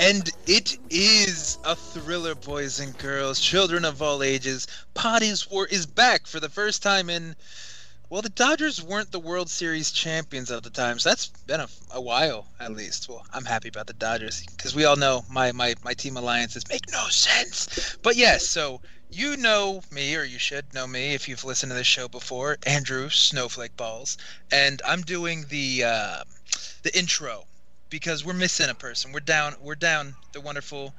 And it is a thriller, boys and girls, children of all ages. Pod is War is back for the first time in. Well, the Dodgers weren't the World Series champions at the time, so that's been a, a while at least. Well, I'm happy about the Dodgers because we all know my, my, my team alliances make no sense. But yes, so you know me, or you should know me if you've listened to this show before, Andrew Snowflake Balls, and I'm doing the uh, the intro because we're missing a person. We're down. We're down the wonderful,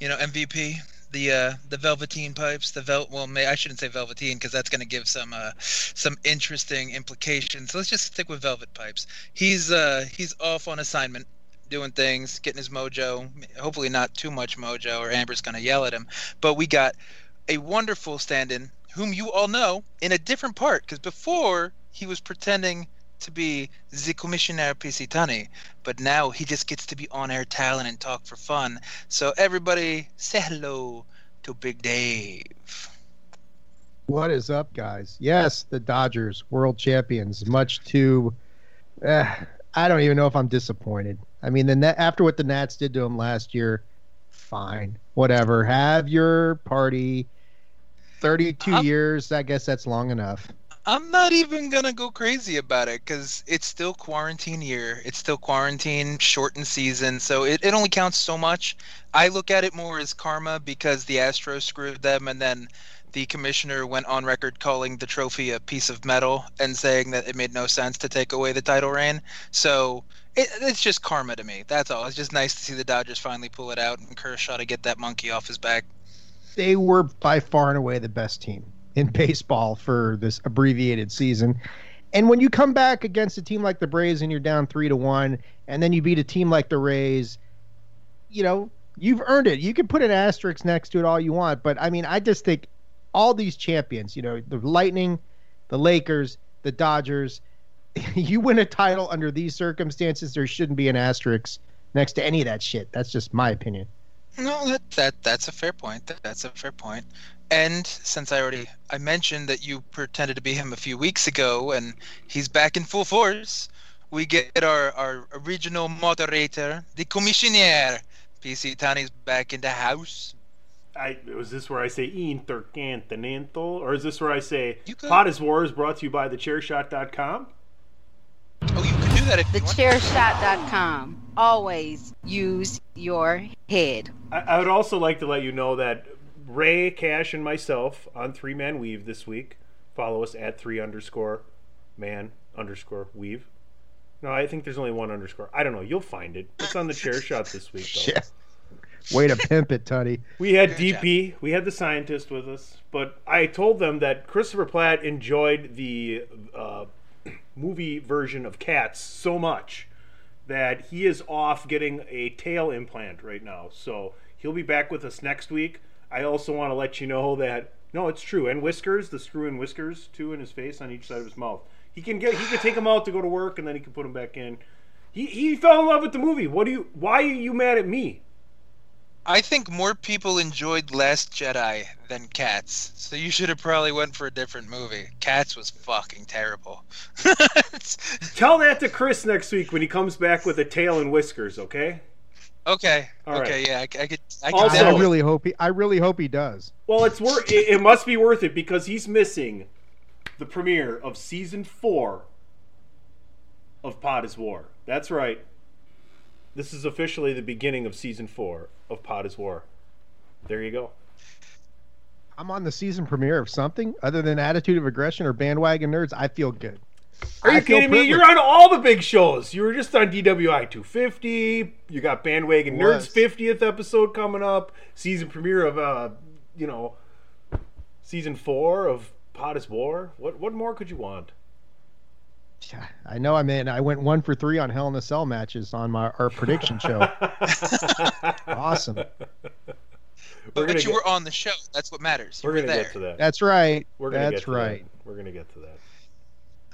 you know, MVP, the uh, the Velveteen pipes. The vel. Well, may I shouldn't say Velveteen because that's going to give some uh, some interesting implications. So let's just stick with Velvet pipes. He's uh he's off on assignment. Doing things, getting his mojo. Hopefully, not too much mojo, or Amber's gonna yell at him. But we got a wonderful stand-in, whom you all know, in a different part. Because before he was pretending to be the Commissioner Pisitani, but now he just gets to be on-air talent and talk for fun. So everybody, say hello to Big Dave. What is up, guys? Yes, the Dodgers, world champions. Much to, eh, I don't even know if I'm disappointed. I mean, the Net, after what the Nats did to them last year, fine, whatever. Have your party. Thirty-two I'm- years. I guess that's long enough. I'm not even gonna go crazy about it because it's still quarantine year. It's still quarantine, shortened season, so it, it only counts so much. I look at it more as karma because the Astros screwed them, and then the commissioner went on record calling the trophy a piece of metal and saying that it made no sense to take away the title reign. So it, it's just karma to me. That's all. It's just nice to see the Dodgers finally pull it out and Kershaw to get that monkey off his back. they were by far and away the best team in baseball for this abbreviated season. And when you come back against a team like the Braves and you're down three to one, and then you beat a team like the Rays, you know, you've earned it. You can put an asterisk next to it all you want. But I mean, I just think all these champions, you know, the Lightning, the Lakers, the Dodgers, you win a title under these circumstances, there shouldn't be an asterisk next to any of that shit. That's just my opinion. No, that that that's a fair point. That, that's a fair point. And since I already I mentioned that you pretended to be him a few weeks ago, and he's back in full force, we get our our original moderator, the commissioner. PC Tani's back in the house. I was this where I say intercontinental, or is this where I say You could. Pod is War is brought to you by thechairshot.com? Oh, you can do that if you want. Thechairshot.com. Always use your head. I, I would also like to let you know that Ray, Cash, and myself on Three Man Weave this week. Follow us at three underscore man underscore weave. No, I think there's only one underscore. I don't know. You'll find it. It's on the chair shot this week, though. Shit. Way to pimp it, Tuddy. We had Good job. DP, we had the scientist with us, but I told them that Christopher Platt enjoyed the uh, movie version of Cats so much that he is off getting a tail implant right now. So he'll be back with us next week. I also want to let you know that no, it's true, and whiskers, the screw in whiskers too in his face on each side of his mouth. He can get he can take them out to go to work, and then he can put them back in. He, he fell in love with the movie. What do you? Why are you mad at me? I think more people enjoyed Last Jedi than Cats, so you should have probably went for a different movie. Cats was fucking terrible. Tell that to Chris next week when he comes back with a tail and whiskers, okay? Okay, All right. okay, yeah, I, I could, I could. Also- I really hope he. I really hope he does. Well, it's worth. It, it must be worth it because he's missing the premiere of season four of Pod is War. That's right. This is officially the beginning of season four of Pod is War. There you go. I'm on the season premiere of something other than Attitude of Aggression or Bandwagon Nerds. I feel good. Are you I kidding me? You're on all the big shows. You were just on DWI 250. You got Bandwagon Nerds 50th episode coming up. Season premiere of uh, you know, season four of Pod is War. What what more could you want? Yeah, I know. I mean, I went one for three on Hell in a Cell matches on my our prediction show. awesome. We're But, you get- were on the show. That's what matters. You We're were gonna get to that. That's right. We're gonna That's get to right. That. We're gonna get to that.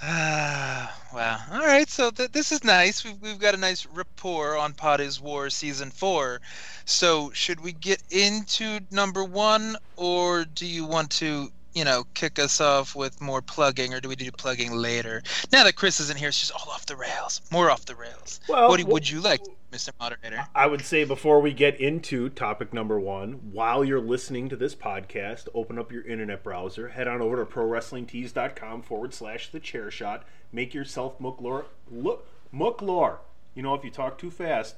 Ah, wow. All right, so th- this is nice. We've, we've got a nice rapport on Pod is War season four. So, should we get into number one, or do you want to, you know, kick us off with more plugging, or do we do plugging later? Now that Chris isn't here, it's just all off the rails. More off the rails. Well, what would you like, Mr. Moderator? I would say before we get into topic number one, while you're listening to this podcast, open up your internet browser, head on over to prowrestlingtees.com forward slash the chair shot. Make yourself mooklore. Look, mooklore. You know, if you talk too fast,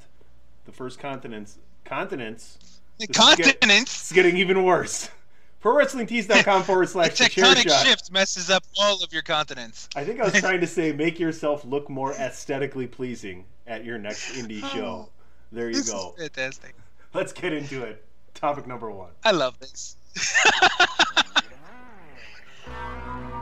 the first continents, continents, is get- Continents. it's getting even worse. ProWrestlingTees.com forward slash the chair tectonic shot. shift messes up all of your continents. I think I was trying to say make yourself look more aesthetically pleasing at your next indie show. There you This go. fantastic. Let's get into it. Topic number one. I love this.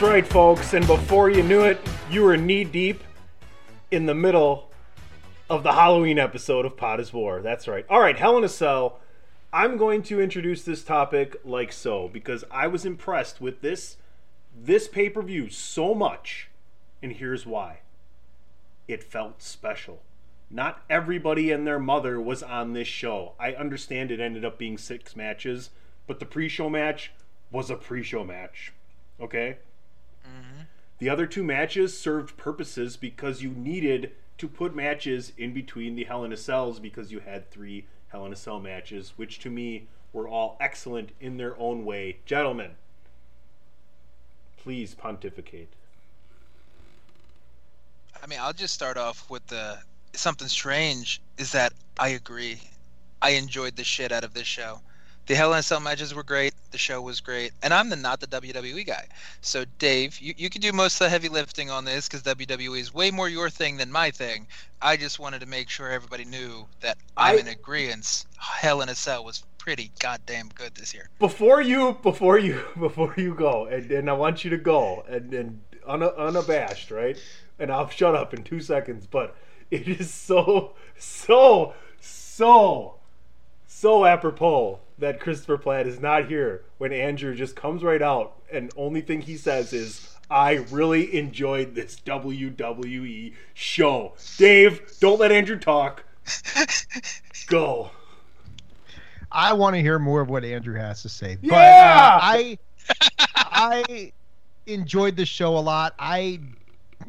That's right, folks. And before you knew it, you were knee deep in the middle of the Halloween episode of Pod is War. That's right. All right, Hell in a Cell. I'm going to introduce this topic like so because I was impressed with this this pay-per-view so much, and here's why. It felt special. Not everybody and their mother was on this show. I understand it ended up being six matches, but the pre-show match was a pre-show match. Okay? The other two matches served purposes because you needed to put matches in between the Hell in a Cells because you had three Hell in a Cell matches, which to me were all excellent in their own way. Gentlemen, please pontificate. I mean, I'll just start off with the something strange is that I agree. I enjoyed the shit out of this show. The Hell in a Cell matches were great. The show was great, and I'm the not the WWE guy. So Dave, you, you can do most of the heavy lifting on this because WWE is way more your thing than my thing. I just wanted to make sure everybody knew that I'm I- in agreement. Hell in a Cell was pretty goddamn good this year. Before you, before you, before you go, and, and I want you to go and, and un, unabashed, right? And I'll shut up in two seconds. But it is so, so, so, so apropos that Christopher Platt is not here when Andrew just comes right out and only thing he says is, "I really enjoyed this WWE show." Dave, don't let Andrew talk. Go. I want to hear more of what Andrew has to say. But Yeah! uh, I I enjoyed the show a lot. I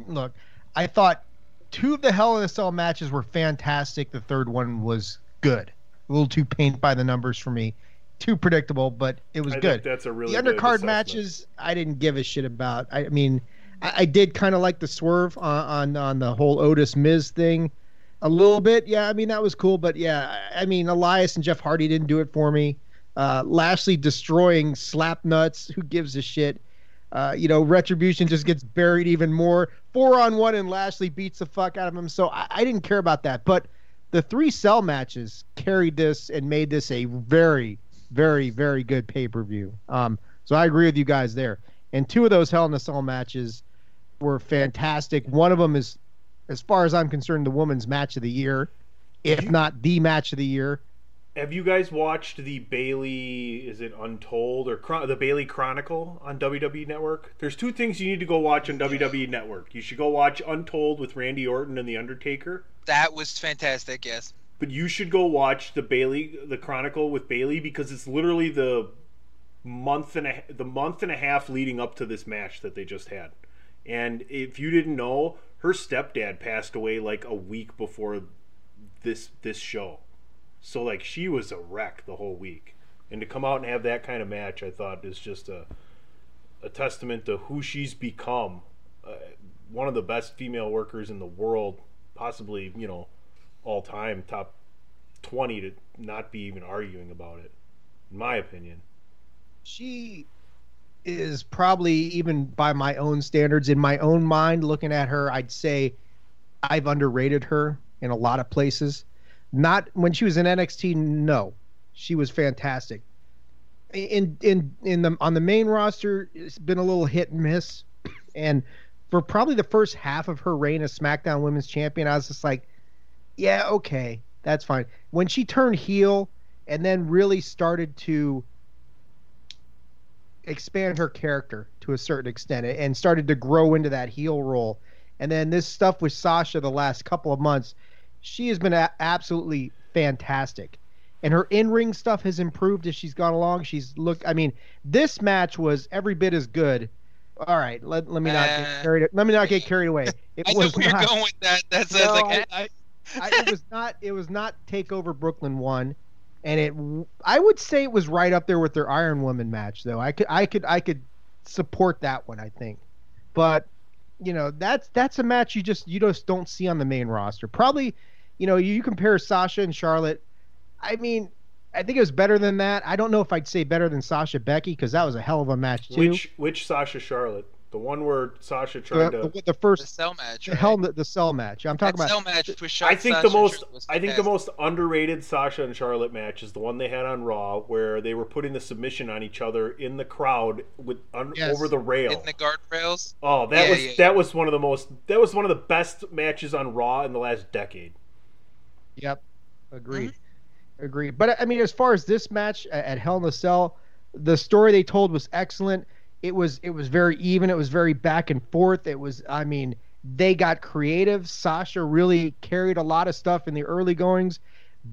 look, I thought two of the Hell in a Cell matches were fantastic. The third one was good. A little too paint by the numbers for me. Too predictable, but it was I good. that's a really the undercard matches I didn't give a shit about. I, I mean, I, I did kind of like the swerve on, on on the whole Otis Miz thing a little bit. Yeah, I mean that was cool, but yeah, I I mean Elias and Jeff Hardy didn't do it for me. Uh, Lashley destroying slap nuts. Who gives a shit? Uh, you know, Retribution just gets buried even more. Four on one, and Lashley beats the fuck out of him. So I, I didn't care about that. But the three cell matches carried this and made this a very, very, very good pay per view. Um, so I agree with you guys there. And two of those Hell in a Cell matches were fantastic. One of them is, as far as I'm concerned, the women's match of the year, if not the match of the year. Have you guys watched the Bayley? Is it Untold or Chron- the Bayley Chronicle on WWE Network? There's two things you need to go watch on WWE Network. You should go watch Untold with Randy Orton and the Undertaker, That was fantastic. Yes. but you should go watch the Bayley, the Chronicle with Bayley because it's literally the month and a the month and a half leading up to this match that they just had. And if you didn't know, her stepdad passed away like a week before this this show. So like she was a wreck the whole week. And to come out and have that kind of match, I thought is just a a testament to who she's become. Uh, one of the best female workers in the world, possibly, you know, all time, top 20 to not be even arguing about it, in my opinion. she is probably even by my own standards in my own mind looking at her i'd say i've underrated her in a lot of places not when she was in nxt no. She was fantastic. In in in the on the main roster it's been a little hit and miss. And for probably the first half of her reign as smackdown women's champion i was just like yeah okay that's fine. When she turned heel and then really started to expand her character to a certain extent and started to grow into that heel role. And then this stuff with Sasha the last couple of months, she has been a- absolutely fantastic. And her in-ring stuff has improved as she's gone along. She's looked I mean, this match was every bit as good. All right, let, let me not get Uh, carried let me not get carried away. It I know was where you're going with that. That's No, like, I- I, it was not it was not takeover brooklyn one and it i would say it was right up there with their iron woman match though i could i could i could support that one i think but you know that's that's a match you just you just don't see on the main roster probably you know you compare sasha and charlotte i mean i think it was better than that i don't know if i'd say better than sasha becky because that was a hell of a match too Which which Sasha Charlotte? The one where Sasha The, tried to. the, the The first cell match. the Right? hell the cell match. I'm talking that about cell match was shot. I think Sasha the most I think the most underrated Sasha and Charlotte match is the one they had on Raw where they were putting the submission on each other in the crowd with un, Yes. over the rail. in the guardrails. oh, that Yeah, was yeah, yeah. that was one of the most that was one of the best matches on Raw in the last decade. Yep, agreed, Mm-hmm. agreed. But I mean, as far as this match at Hell in a Cell, the story they told was excellent. It was it was very even. It was very back and forth. It was, I mean, they got creative. Sasha really carried a lot of stuff in the early goings.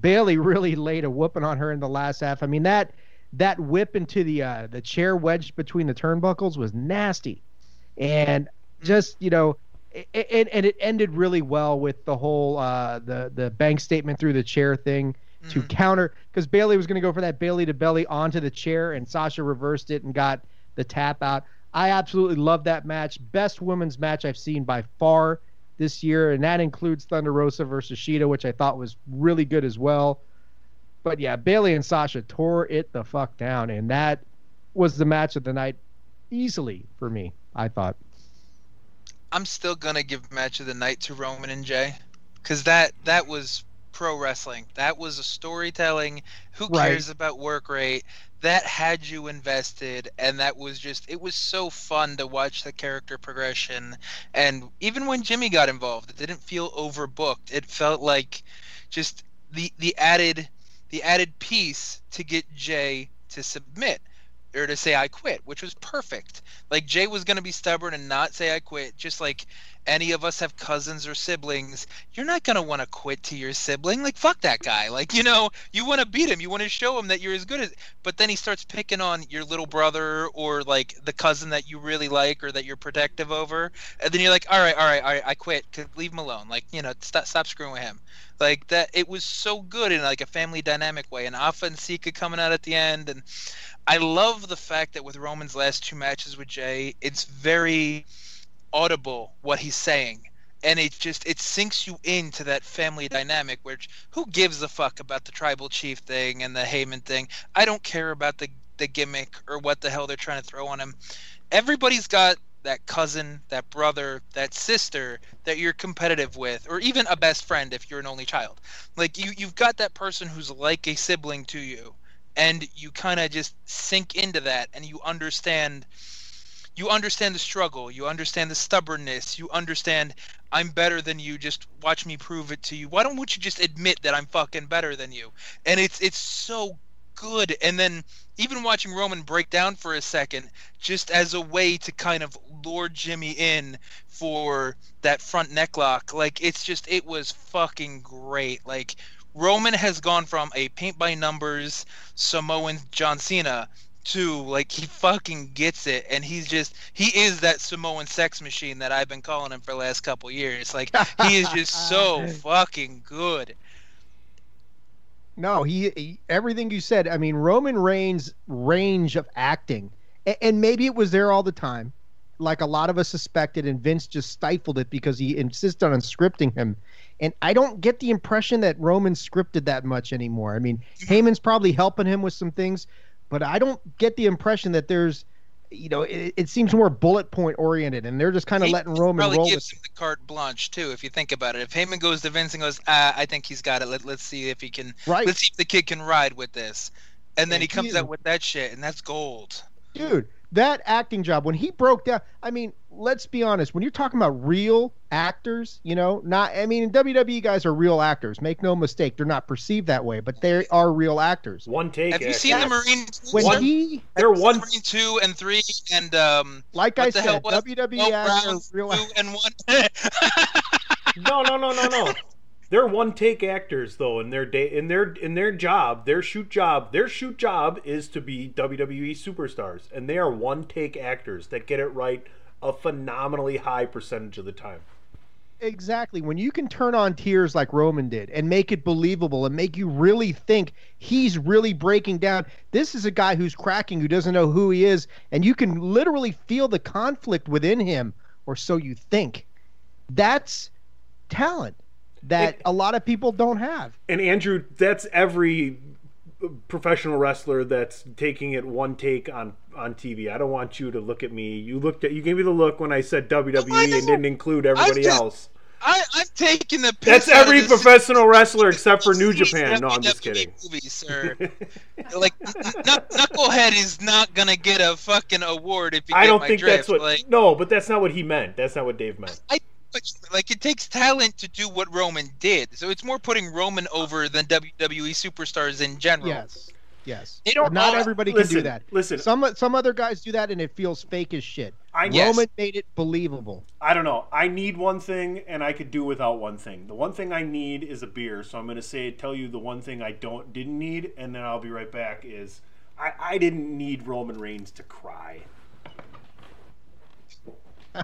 Bayley really laid a whooping on her in the last half. I mean that that whip into the uh, the chair wedged between the turnbuckles was nasty, and just you know, it, and it ended really well with the whole uh, the the bank statement through the chair thing to counter because Bayley was going to go for that Bayley to belly onto the chair, and Sasha reversed it and got the tap out. I absolutely love that match. Best women's match I've seen by far this year, and that includes Thunder Rosa versus Shida, which I thought was really good as well. But yeah, Bayley and Sasha tore it the fuck down, and that was the match of the night easily for me. I thought. I'm still gonna give match of the night to Roman and Jey, because that that was pro wrestling. That was a storytelling. Who Right. cares about work rate? That had you invested, and that was just it was so fun to watch the character progression. And even when Jimmy got involved, it didn't feel overbooked. It felt like just the the added the added piece to get Jey to submit or to say I quit, which was perfect. Like Jey was going to be stubborn and not say I quit, just like any of us have cousins or siblings. You're not going to want to quit to your sibling. Like fuck that guy. Like, you know, you want to beat him, you want to show him that you're as good as but then he starts picking on your little brother or like the cousin that you really like or that you're protective over. And then you're like, "All right, all right, all right, I quit. Leave him alone." Like, you know, stop stop screwing with him like that it was so good in like a family dynamic way and Afa and Sika coming out at the end and I love the fact that with Roman's last two matches with Jey it's very audible what he's saying and it just it sinks you into that family dynamic which who gives a fuck about the tribal chief thing and the Heyman thing I don't care about the the gimmick or what the hell they're trying to throw on him everybody's got that cousin, that brother, that sister that you're competitive with, or even a best friend if you're an only child. Like you, you've got that person who's like a sibling to you, and you kind of just sink into that, and you understand. You understand the struggle. You understand the stubbornness. You understand I'm better than you. Just watch me prove it to you. Why don't you just admit that I'm fucking better than you? And it's it's so good. And then even watching Roman break down for a second, just as a way to kind of lure Jimmy in for that front neck lock, like it's just it was fucking great. Like Roman has gone from a paint by numbers Samoan John Cena to like he fucking gets it and he's just he is that Samoan sex machine that I've been calling him for the last couple years. Like he is just so fucking good. No, he, he everything you said. I mean, Roman Reigns' range of acting, and, and maybe it was there all the time, like a lot of us suspected, and Vince just stifled it because he insisted on scripting him. And I don't get the impression that Roman scripted that much anymore. I mean, mm-hmm. Heyman's probably helping him with some things, but I don't get the impression that there's, you know, it, it seems more bullet point oriented, and they're just kind of letting Roman probably roll gives with. him the carte blanche too, if you think about it. If Heyman goes to Vince and goes, ah, "I think he's got it. Let, let's see if he can. Right. Let's see if the kid can ride with this." And then Yeah, he comes out with that shit, and that's gold. dude that acting job when he broke down i mean let's be honest when you're talking about real actors you know not i mean wwe guys are real actors make no mistake they're not perceived that way but they are real actors One take. Have you actor. seen the Marine? when One- he They're Have you seen one. the Marine two and three and um. like i the hell said was wwe Mo actors Brown, are real two and one. No, no, no, no, no. They're one take actors though in their day in their in their job, their shoot job, their shoot job is to be WWE superstars and they are one take actors that get it right a phenomenally high percentage of the time. Exactly. When you can turn on tears like Roman did and make it believable and make you really think he's really breaking down. This is a guy who's cracking, who doesn't know who he is, and you can literally feel the conflict within him, or so you think. That's talent that It- a lot of people don't have. And Andrew, that's every professional wrestler that's taking it one take on on TV. I don't want you to look at me. You looked at you gave me the look when I said WWE I and didn't include everybody just- else. I, I'm taking the piss That's every professional wrestler except for New Japan. No, I'm just kidding. Movie, sir. like Knucklehead is not gonna get a fucking award if you I get don't my think drift. that's what. like no, but that's not what he meant. That's not what Dave meant. I like it takes talent to do what Roman did. So it's more putting Roman over than WWE superstars in general. Yes. Yes. They don't not all- everybody listen, can do that. listen. Some some other guys do that and it feels fake as shit. I Yes. Roman made it believable. I don't know. I need one thing, and I could do without one thing. The one thing I need is a beer. So I'm going to say, tell you the one thing I don't didn't need, and then I'll be right back. Is I, I didn't need Roman Reigns to cry.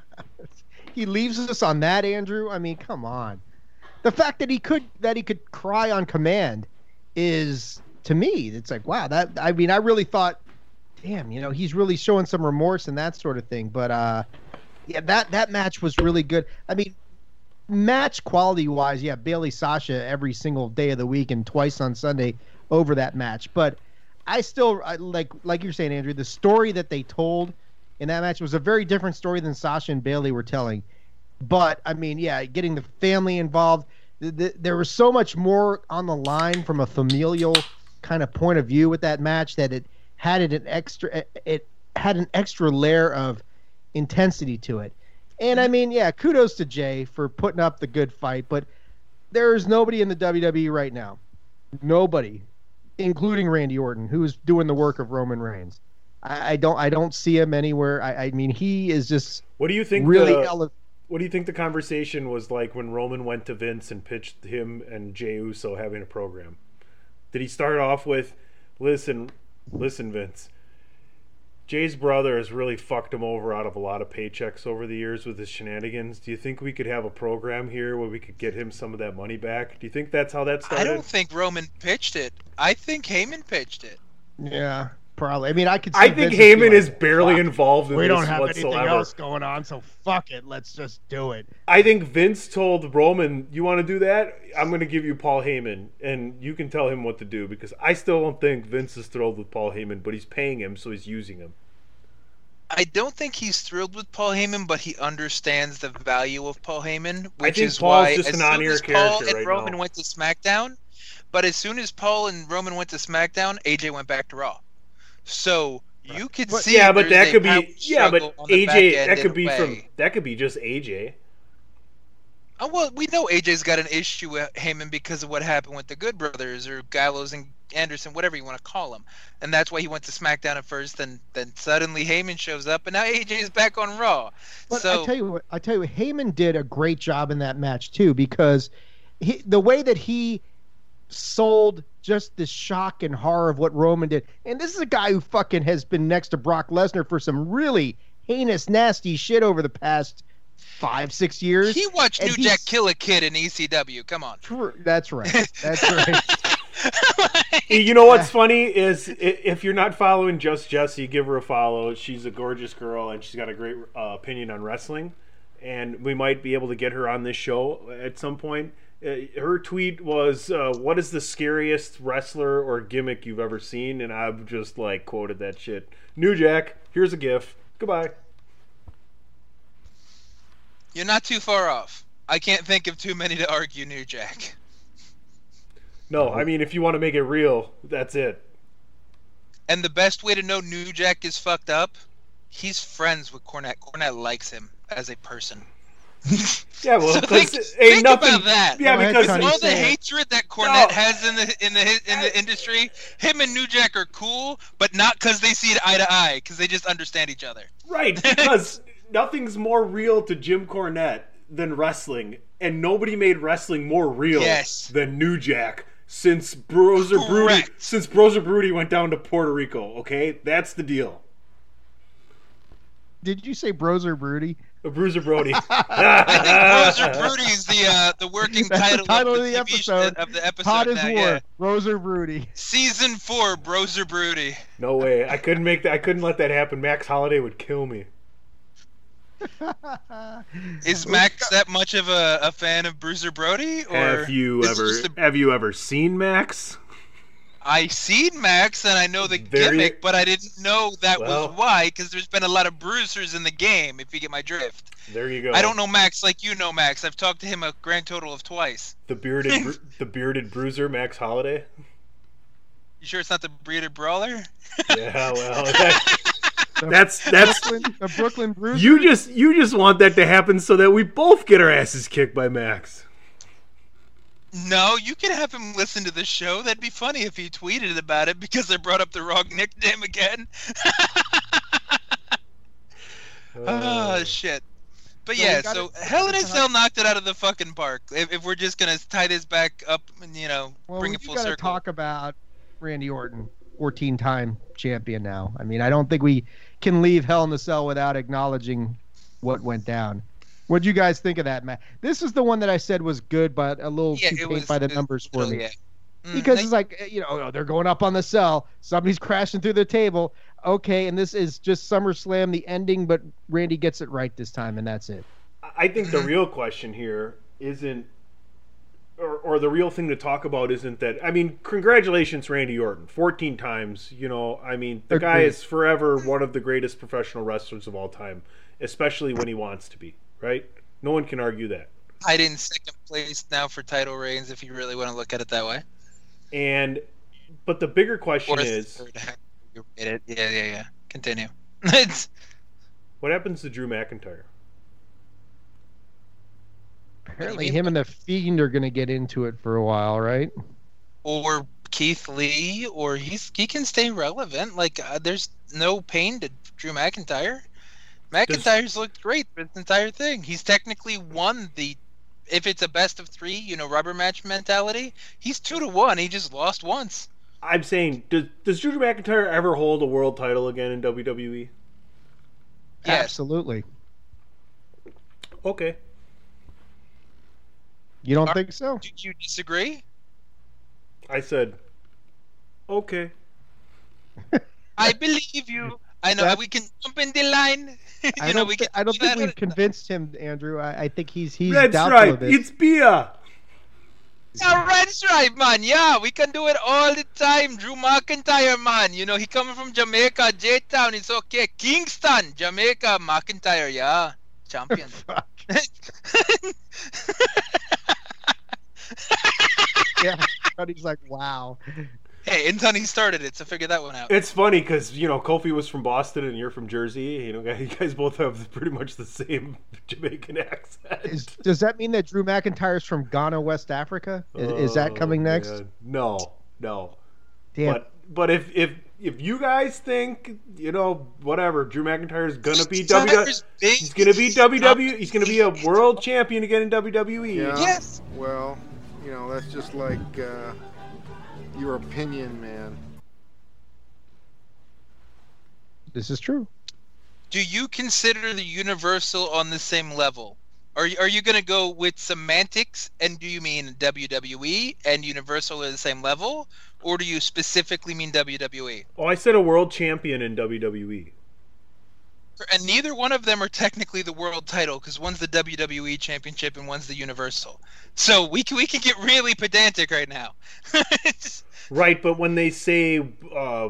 He leaves us on that, Andrew. I mean, come on. The fact that he could that he could cry on command is to me, it's like wow. That I mean, I really thought, damn, you know, he's really showing some remorse and that sort of thing. But uh, yeah, that that match was really good. I mean, match quality wise, yeah, Bayley Sasha every single day of the week and twice on Sunday over that match. But I still I, like like you're saying, Andrew, the story that they told in that match was a very different story than Sasha and Bayley were telling. But I mean, yeah, getting the family involved, th- th- there was so much more on the line from a familial kind of point of view with that match that it had it an extra it- had an extra layer of intensity to it. And I mean, yeah, kudos to Jey for putting up the good fight, but there is nobody in the WWE right now, nobody, including Randy Orton, who is doing the work of Roman Reigns. I, I don't, I don't see him anywhere. I, I mean, he is just What do you think? really the, ele- what do you think the conversation was like when Roman went to Vince and pitched him and Jey Uso having a program? Did he start off with, "Listen, listen, Vince. Jey's brother has really fucked him over out of a lot of paychecks over the years with his shenanigans. Do you think we could have a program here where we could get him some of that money back? Do you think that's how that started? I don't think Roman pitched it. I think Heyman pitched it. Yeah, probably. I mean, I could. See I think Vince just Heyman like, is barely involved in this whatsoever. We don't have whatsoever. anything else going on, so fuck it. Let's just do it. I think Vince told Roman, "You want to do that? I'm going to give you Paul Heyman, and you can tell him what to do." Because I still don't think Vince is thrilled with Paul Heyman, but he's paying him, so he's using him. I don't think he's thrilled with Paul Heyman, but he understands the value of Paul Heyman, I which think is Paul's why just as soon as Paul and right Roman now. went to SmackDown, but as soon as Paul and Roman went to SmackDown, AJ went back to Raw. So you could But- see, yeah, but that could be yeah, but struggle on the back AJ that could be way. from that could be just AJ. Oh, uh, well, we know AJ's got an issue with Heyman because of what happened with the Good Brothers or Gallows and Anderson, whatever you want to call them, and that's why he went to SmackDown at first. Then, then suddenly Heyman shows up, and now AJ is back on Raw. But so I tell you what, I tell you, what, Heyman did a great job in that match too because he, the way that he sold just the shock and horror of what Roman did, and this is a guy who fucking has been next to Brock Lesnar for some really heinous, nasty shit over the past five, six years. he watched and New Jack kill a kid in ECW. Come on. True, that's right. That's right. You know what's funny is if you're not following Just Jesse, give her a follow. She's a gorgeous girl and she's got a great uh, opinion on wrestling. And we might be able to get her on this show at some point. Uh, her tweet was, uh, "What is the scariest wrestler or gimmick you've ever seen?" And I've just like quoted that shit. New Jack, here's a gif. Goodbye. You're not too far off. I can't think of too many to argue New Jack. No, I mean if you want to make it real, that's it. And the best way to know New Jack is fucked up, he's friends with Cornette. Cornette likes him as a person. Yeah, well, So 'cause think- ain't think nothing. about that. Yeah, Go because Sonny. all the hatred that Cornette No. has in the in the in the industry, him and New Jack are cool, but not because they see it eye to eye, because they just understand each other. Right, because nothing's more real to Jim Cornette than wrestling, and nobody made wrestling more real Yes. than New Jack since Broser Broody since Broser Broody went down to Puerto Rico. Okay, that's the deal. Did you say Bros or Broody? Uh, Bruiser Brody. I think Broser Broody is the uh, the working That's the title, title of of the, the episode. of the episode Hot as war. yeah. Bros or Broody. Season four, Broser Broody. no way. I couldn't make that. I couldn't let that happen. Max Holiday would kill me. Is Max that much of a, a fan of Bruiser Brody? Or have you ever just a- have you ever seen Max? I seen Max and I know the Very- gimmick, but I didn't know that Well- was why because there's been a lot of bruisers in the game. If you get my drift, There you go. I don't know Max like you know Max. I've talked to him a grand total of twice. the bearded bru- the bearded bruiser Max Holiday. You sure it's not the bearded brawler? Yeah, well, that, that's that's Brooklyn, the Brooklyn Bruiser. you just you just want that to happen so that we both get our asses kicked by Max. No, you could have him listen to the show. That'd be funny if he tweeted about it because I brought up the wrong nickname again. Oh shit. But So yeah, so Hell in a Cell knocked it out of the fucking park. If, if we're just gonna tie this back up, and you know, well, bring it full circle. talk about Randy Orton, 14-time champion now. I mean, I don't think we can leave Hell in a Cell without acknowledging what went down. What do you guys think of that, Matt? This is the one that I said was good, but a little yeah, too it paint was by the numbers for me. yeah. Mm, because they- it's like you know oh, they're going up on the cell somebody's crashing through the table okay and this is just SummerSlam the ending but Randy gets it right this time and that's it I think the real question here isn't, or, or the real thing to talk about isn't that. I mean, congratulations, Randy Orton, 14 times. You know, I mean, the guy Agreed. is forever one of the greatest professional wrestlers of all time, especially when he wants to be, right? No one can argue that. I didn't second place now for title reigns if you really want to look at it that way. And, but the bigger question Or is, third, however you it. Yeah, yeah, yeah. Continue. What happens to Drew McIntyre? apparently him and the Fiend are going to get into it for a while right or Keith Lee, or he's he can stay relevant. Like uh, there's no pain to Drew McIntyre. McIntyre's looked great for this entire thing. He's technically won the. If it's a best of three, you know, rubber match mentality, he's two to one. He just lost once. I'm saying, does, does Drew McIntyre ever hold a world title again in? WWE? Yes. absolutely Okay. you don't Are- think so Do you disagree? I said, okay. I believe you. I know That's- we can jump in the line. you I don't we thi- can. I don't think we've convinced him Andrew I, I think he's he's That's doubtful right. of it It's beer. Yeah, that's right, man. Yeah, we can do it all the time. Drew McIntyre, man. You know, he coming from Jamaica, J Town. It's okay. Kingston, Jamaica, McIntyre. Yeah, champion. Yeah but he's like wow hey, until he started it, so figure that one out. It's funny because you know Kofi was from Boston and you're from Jersey. You know, you guys both have pretty much the same Jamaican accent. is, does that mean that Drew McIntyre's from Ghana West Africa is, is that Oh, coming next man. No, no. damn But but if if if you guys think you know whatever, Drew McIntyre is gonna be WWE. He's gonna be WWE. He's gonna be a world champion again in WWE. Yeah. Yes. Well, you know, that's just like uh, your opinion, man. this is true Do you consider the Universal on the same level? Are you, are you going to go with semantics? And do you mean WWE and Universal are the same level? Or do you specifically mean WWE? Oh, I said a world champion in. WWE. And neither one of them are technically the world title because one's the WWE Championship and one's the Universal. So we can we can get really pedantic right now. Right, but when they say uh,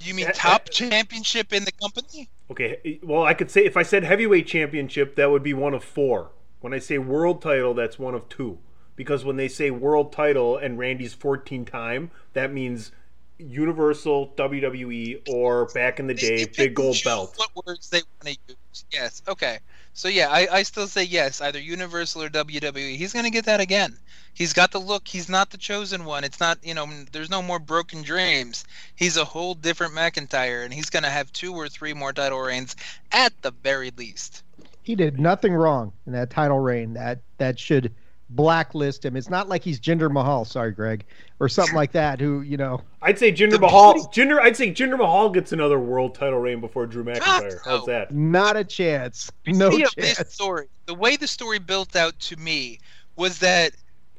you mean Uh, top championship in the company? Okay, well, I could say if I said heavyweight championship, that would be one of four. When I say world title, that's one of two. Because when they say world title and Randy's 14 time, that means Universal, WWE, or back in the They- day, they big gold belt. What words they want to use? Yes. Okay. So yeah, I, I still say yes, either Universal or WWE. He's gonna get that again. He's got the look. He's not the chosen one. It's not you know. There's no more broken dreams. He's a whole different McIntyre, and he's gonna have two or three more title reigns at the very least. he did nothing wrong in that title reign that that should blacklist him it's not like he's Jinder Mahal sorry Greg or something like that who you know I'd say Jinder Mahal. beauty- Jinder, I'd say Jinder Mahal gets another world title reign before Drew McIntyre. no. How's that? not a chance no See, of this chance story, the way the story built out to me was that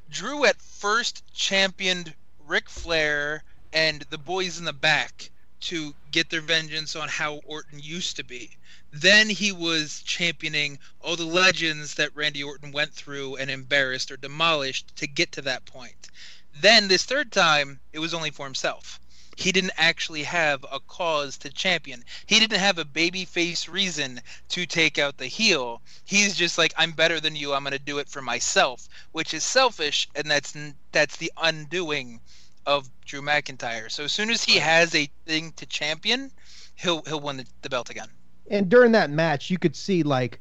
Drew at first championed Ric Flair and the boys in the back to get their vengeance on how Orton used to be. Then he was championing all the legends that Randy Orton went through and embarrassed or demolished to get to that point. Then this third time, it was only for himself. He didn't actually have a cause to champion. He didn't have a babyface reason to take out the heel. He's just like, I'm better than you. I'm going to do it for myself, which is selfish, and that's that's the undoing of Drew McIntyre. So as soon as he has a thing to champion, he'll he'll win the, the belt again. And during that match, you could see like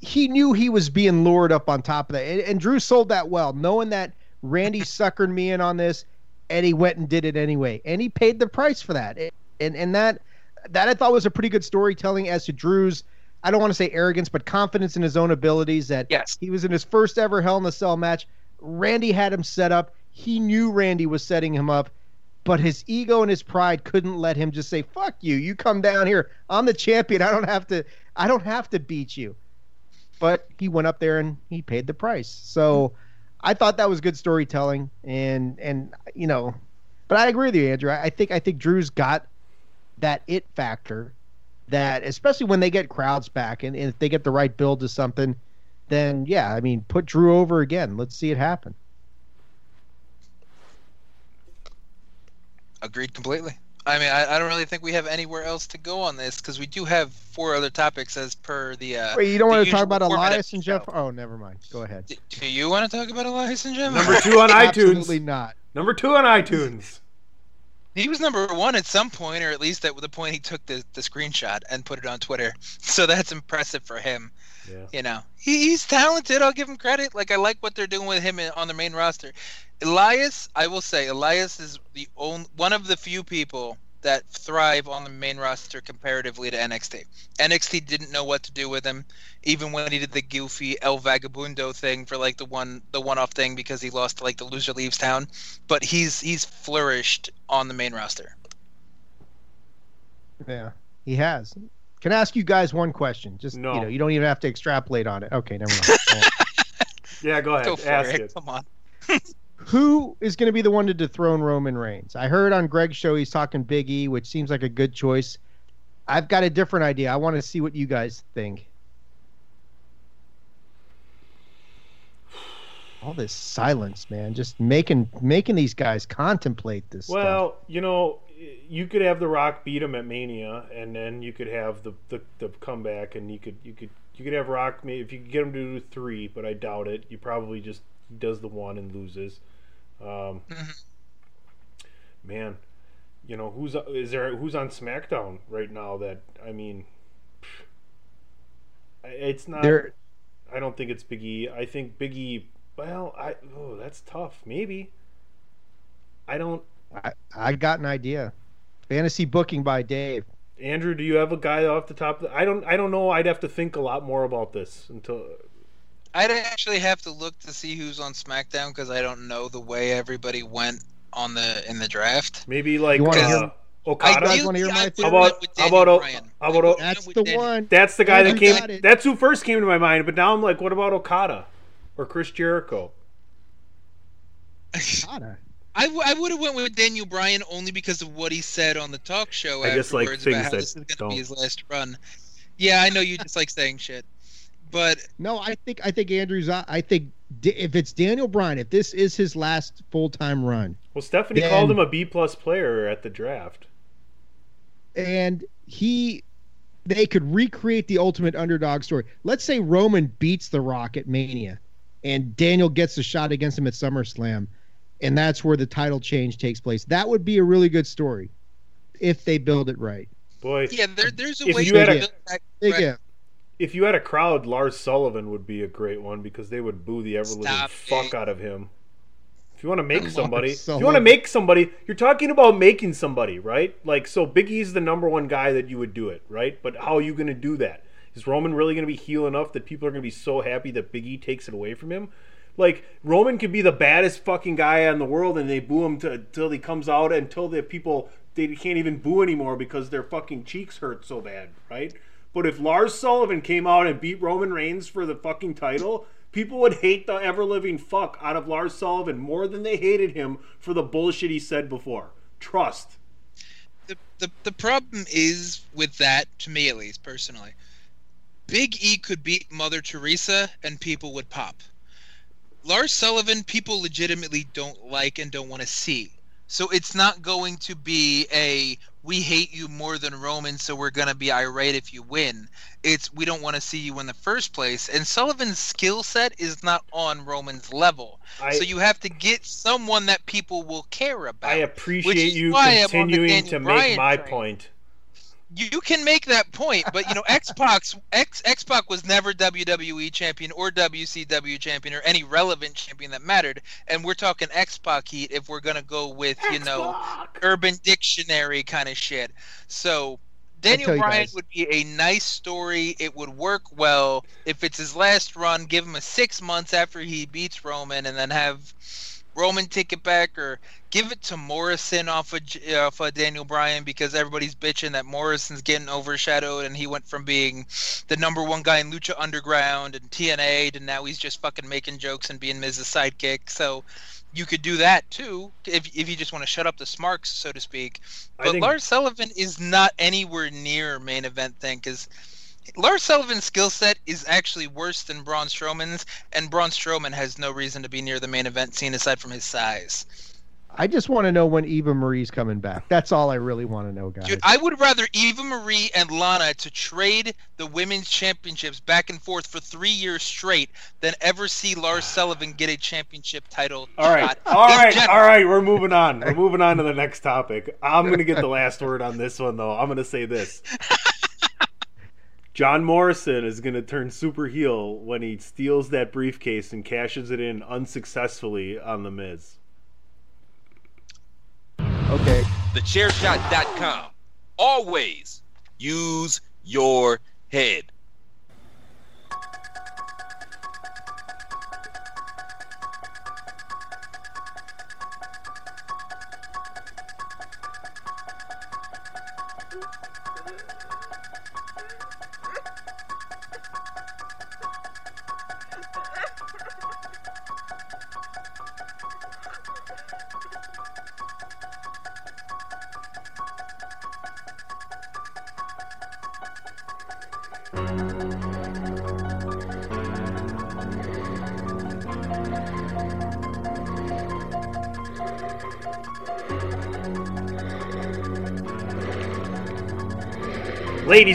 he knew he was being lured up on top of that, and, and Drew sold that well, knowing that Randy suckered me in on this, and he went and did it anyway, and he paid the price for that, and and that that I thought was a pretty good storytelling as to Drew's. I don't want to say arrogance, but confidence in his own abilities. That Yes. he was in his first ever Hell in a Cell match. Randy had him set up. He knew Randy was setting him up, but his ego and his pride couldn't let him just say, "Fuck you! You come down here. I'm the champion. I don't have to. I don't have to beat you." But he went up there and he paid the price. So I thought that was good storytelling, and and you know, but I agree with you, Andrew. I think I think Drew's got that it factor that especially when they get crowds back and, and if they get the right build to something, then yeah, I mean, put Drew over again. Let's see it happen. Agreed completely. I mean, I, I don't really think we have anywhere else to go on this because we do have four other topics as per the. Uh, Wait, you don't the want to talk usual about format of Elias the and show. Jeff? Oh, never mind. Go ahead. D- Do you want to talk about Elias and Jeff? Number two on iTunes. Absolutely not. Number two on iTunes. He was number one at some point, or at least at the point he took the, the screenshot and put it on Twitter. So that's impressive for him. Yeah. You know, he, he's talented. I'll give him credit. Like I like what they're doing with him in- on the main roster. Elias, I will say, Elias is the only one of the few people that thrive on the main roster comparatively to NXT. NXT didn't know what to do with him, even when he did the goofy El Vagabundo thing for like the one the one off thing because he lost like the loser leaves town. But he's he's flourished on the main roster. Yeah, he has. Can I ask you guys one question? Just No. you know, you don't even have to extrapolate on it. Okay, never mind. Go. Yeah, go ahead. Go for Ask it. it. Come on. Who is going to be the one to dethrone Roman Reigns? I heard on Greg's show he's talking Big E, which seems like a good choice. I've got a different idea. I want to see what you guys think. All this silence, man, just making making these guys contemplate this stuff. Well, you know, you could have The Rock beat him at Mania, and then you could have the, the, the comeback, and you could you could you could have Rock. If you could get him to do three, but I doubt it. You probably just does the one and loses. Um, Mhm. man, you know who's is there? Who's on SmackDown right now? That I mean, it's not. There, I don't think it's Biggie. I think Big E. Well, I oh that's tough. Maybe. I don't. I, I got an idea. Fantasy booking by Dave. Andrew, do you have a guy off the top? Of the, I don't. I don't know. I'd have to think a lot more about this until. I'd actually have to look to see who's on SmackDown because I don't know the way everybody went on the in the draft. Maybe like You wanna uh, hear- Okada. guys wanna hear my I? How about- went with how about- Bryan. how about- I That's the Daniel- one. That's the guy that came. it. That's who first came to my mind. But now I'm like, what about Okada or Chris Jericho? Okada. I, w- I would have went with Daniel Bryan only because of what he said on the talk show I just like afterwards things about how that this is going to be his last run. Yeah, I know you just like saying shit, but No, I think I think Andrew's. Uh, I think if it's Daniel Bryan, if this is his last full time run, Well, Stephanie Then- called him a B plus player at the draft. and he they could recreate the ultimate underdog story. Let's say Roman beats The Rock at Mania and Daniel gets a shot against him at SummerSlam and that's where the title change takes place. That would be a really good story if they build it right. Boy, yeah, there, there's a If way you to had a- build that Big correct- if. if you had a crowd, Lars Sullivan would be a great one because they would boo the ever living fuck out of him. If you want to make somebody, if you want to make somebody, you're talking about making somebody, right? Like, so Biggie's the number one guy that you would do it, right? But how are you going to do that? Is Roman really going to be heel enough that people are going to be so happy that Big E takes it away from him? Like Roman could be the baddest fucking guy in the world, and they boo him until he comes out, until the people they can't even boo anymore because their fucking cheeks hurt so bad, right? But if Lars Sullivan came out and beat Roman Reigns for the fucking title, people would hate the ever living fuck out of Lars Sullivan more than they hated him for the bullshit he said before. Trust. the, the the problem is with that, to me at least, personally. Big E could beat Mother Teresa and people would pop. Lars Sullivan, people legitimately don't like and don't want to see. So it's not going to be a we hate you more than Roman, so we're gonna be irate if you win. It's we don't want to see you in the first place. And Sullivan's skill set is not on Roman's level. I- so you have to get someone that people will care about. I appreciate you why I'm on the continuing to make Bryan my train. point. You, can make that point, but you know, X Pac X X Pac was never WWE champion or WCW champion or any relevant champion that mattered. And we're talking X Pac heat if we're gonna go with you know Urban Dictionary kind of shit. So Daniel Bryan would be a nice story. It would work well if it's his last run. Give him a six months after he beats Roman, and then have Roman take it back, or give it to Morrison off of off of Daniel Bryan because everybody's bitching that Morrison's getting overshadowed, and he went from being the number one guy in Lucha Underground and TNA to now he's just fucking making jokes and being Miz's sidekick. So. You could do that too, if, if you just want to shut up the smarks, so to speak. But think- Lars Sullivan is not anywhere near main event thing because Lars Sullivan's skill set is actually worse than Braun Strowman's, and Braun Strowman has no reason to be near the main event scene aside from his size. I just want to know when Eva Marie's coming back. That's all I really want to know, guys. Dude, I would rather Eva Marie and Lana to trade the women's championships back and forth for three years straight than ever see Lars Sullivan get a championship title. All right, shot all in right, general. all right. We're moving on. We're moving on to the next topic. I'm gonna get the last word on this one, though. I'm gonna say this: John Morrison is gonna turn super heel when he steals that briefcase and cashes it in unsuccessfully on the Miz. Okay. TheChairShot.com. Always use your head.